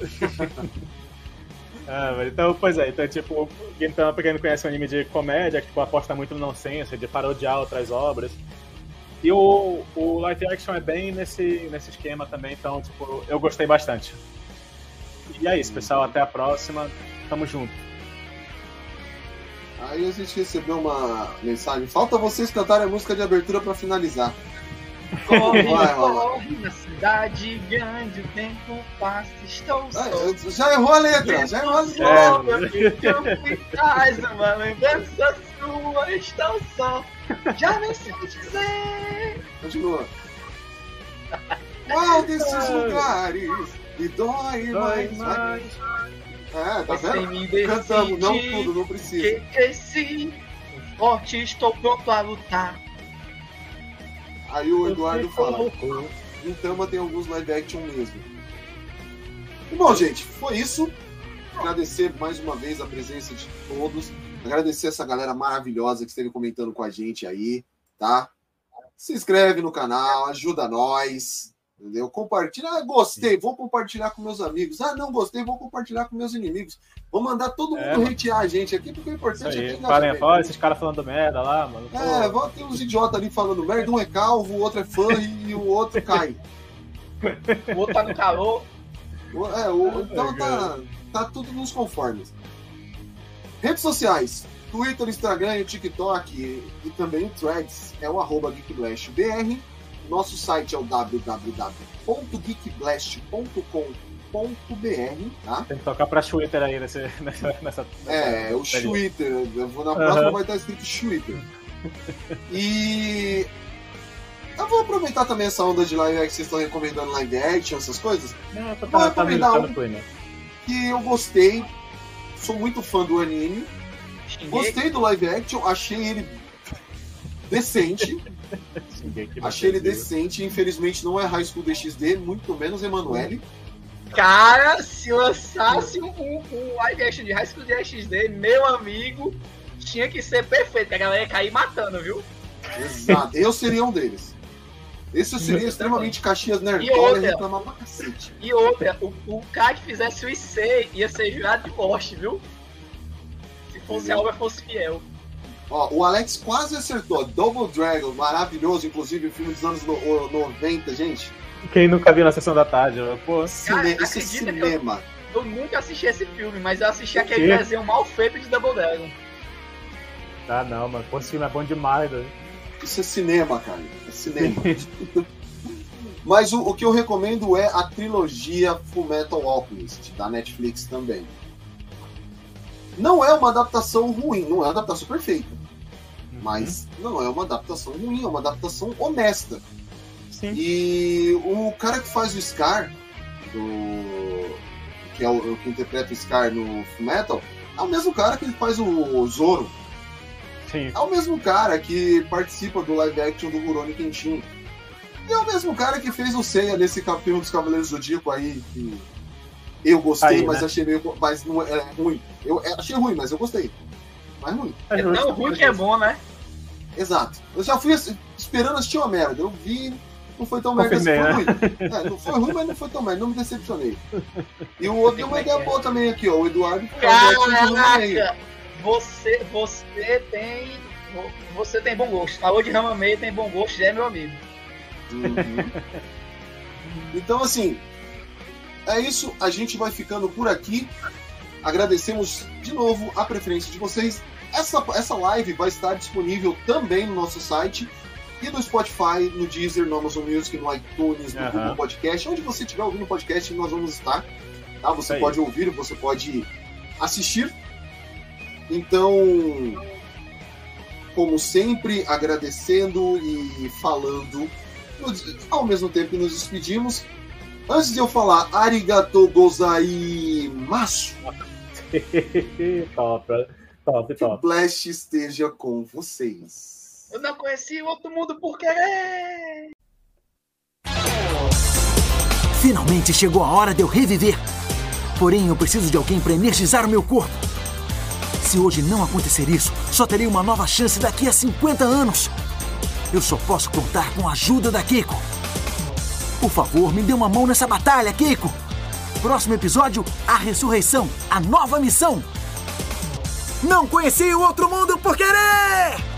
Ah, mas então, pois é, então, tipo, Gintama, pra quem não conhece, é um anime de comédia, que tipo, aposta muito no nonsense, de parodiar outras obras. E o, o live action é bem nesse, nesse esquema também, então, tipo, eu gostei bastante. E é isso, pessoal. Até a próxima. Tamo junto. Aí a gente recebeu uma mensagem. Falta vocês cantarem a música de abertura pra finalizar. Corre, Vai, corre na cidade grande, o tempo passa, estou só. Ah, já errou a letra, já errou a letra. É. Campo e traz uma lembrança sua, estou só. Já nem sei dizer. Continua. Qual desses lugares me dói mais? Vai. É, tá Sem vendo? Cantamos, não tudo, não precisa. Que cresci, forte, estou pronto a lutar. Aí o Eduardo fala. Em Tama tem alguns live action mesmo. E bom, gente, foi isso. Agradecer mais uma vez a presença de todos. Agradecer essa galera maravilhosa que esteve comentando com a gente aí, tá? Se inscreve no canal, ajuda nós. Entendeu? Compartilha. Ah, gostei, vou compartilhar com meus amigos. Ah, não gostei, vou compartilhar com meus inimigos. Vou mandar todo mundo É, hatear a gente aqui, porque o importante é que Falem, engajamento. olha esses caras falando merda lá, mano. Pô, É, vão ter uns idiotas ali falando merda, um é calvo, o outro é fã e o outro cai. O outro tá no calor. É, o- então tá, tá tudo nos conformes. Redes sociais: Twitter, Instagram e o TikTok e também o Threads é o arroba GeekBlastBR. Nosso site é o www.geekblast.com.br, tá? Tem que tocar pra Twitter aí nesse, nessa, nessa. É, o nessa- Twitter. Eu vou na próxima Aham. vai estar escrito Twitter. E eu vou aproveitar também essa onda de live action que vocês estão recomendando live action, essas coisas. Não, tá, Vou tá, tá, recomendar tá um. Que eu gostei. Sou muito fã do anime. Gostei do live action, achei ele decente. Achei ele decente. Infelizmente não é High School DxD, muito menos Emanuele. Cara, se lançasse um, um, um live action de High School DxD, meu amigo, tinha que ser perfeito, que a galera ia cair matando, viu? Exato. Eu seria um deles. Esse eu seria extremamente Caxias Nerdola e reclamar pra cacete. E outra, o, o cara que fizesse o IC ia ser jurado de morte, viu? Se fosse a obra fosse fiel. Ó, o Alex quase acertou. Double Dragon, maravilhoso, inclusive, filme dos anos no- o- 90, gente. Quem nunca viu na sessão da tarde? ó, Pô, Cine... Esse é acredita que cinema. Eu nunca assisti esse filme, mas eu assisti aquele desenho mal feito de Double Dragon. ah, não, mano. Pô, esse filme é bom demais, né? Isso é cinema, cara. É cinema. Mas o, o que eu recomendo é a trilogia Fullmetal Alchemist, da Netflix também. Não é uma adaptação ruim, não é uma adaptação perfeita. Mas não é uma adaptação ruim, é uma adaptação honesta. Sim. E o cara que faz o Scar, do... que é o, que interpreta o Scar no Fullmetal, é o mesmo cara que faz o Zoro. Sim. É o mesmo cara que participa do live action do Rurouni Kenshin. E é o mesmo cara que fez o Seiya nesse filme dos Cavaleiros do Zodíaco aí, que eu gostei, Aí, mas né? achei meio. Mas não é, é ruim. Eu é, achei ruim, mas eu gostei. Mas ruim. É tão ruim que é bom, né? Exato. Eu já fui esperando assistir uma merda. Eu vi, não foi tão merda assim. Confirmei, Foi ruim. É, não foi ruim, mas não foi tão merda. Não me decepcionei. E o outro tem uma ideia boa também aqui, ó. O Eduardo. é. Caraca! Você, você tem. Você tem bom gosto. Falou de Rama Meio, tem bom gosto, já é meu amigo. Uhum. Então, assim, é isso. A gente vai ficando por aqui. Agradecemos de novo a preferência de vocês. Essa, essa live vai estar disponível também no nosso site e no Spotify, no Deezer, no Amazon Music, no iTunes, no Aham. Google Podcast. Onde você estiver ouvindo o podcast, nós vamos estar. Tá? Você Aí. pode ouvir, você pode assistir. Então, como sempre, agradecendo e falando ao mesmo tempo que nos despedimos. Antes de eu falar arigato gozaimasu, top, top, que o top. Blast esteja com vocês. Eu não conheci o outro mundo por querer. Finalmente chegou a hora de eu reviver. Porém, eu preciso de alguém para energizar o meu corpo. Se hoje não acontecer isso, só terei uma nova chance daqui a 50 anos. Eu só posso contar com a ajuda da Keiko. Por favor, me dê uma mão nessa batalha, Keiko. Próximo episódio: A Ressurreição, a nova missão. Não conheci o outro mundo por querer!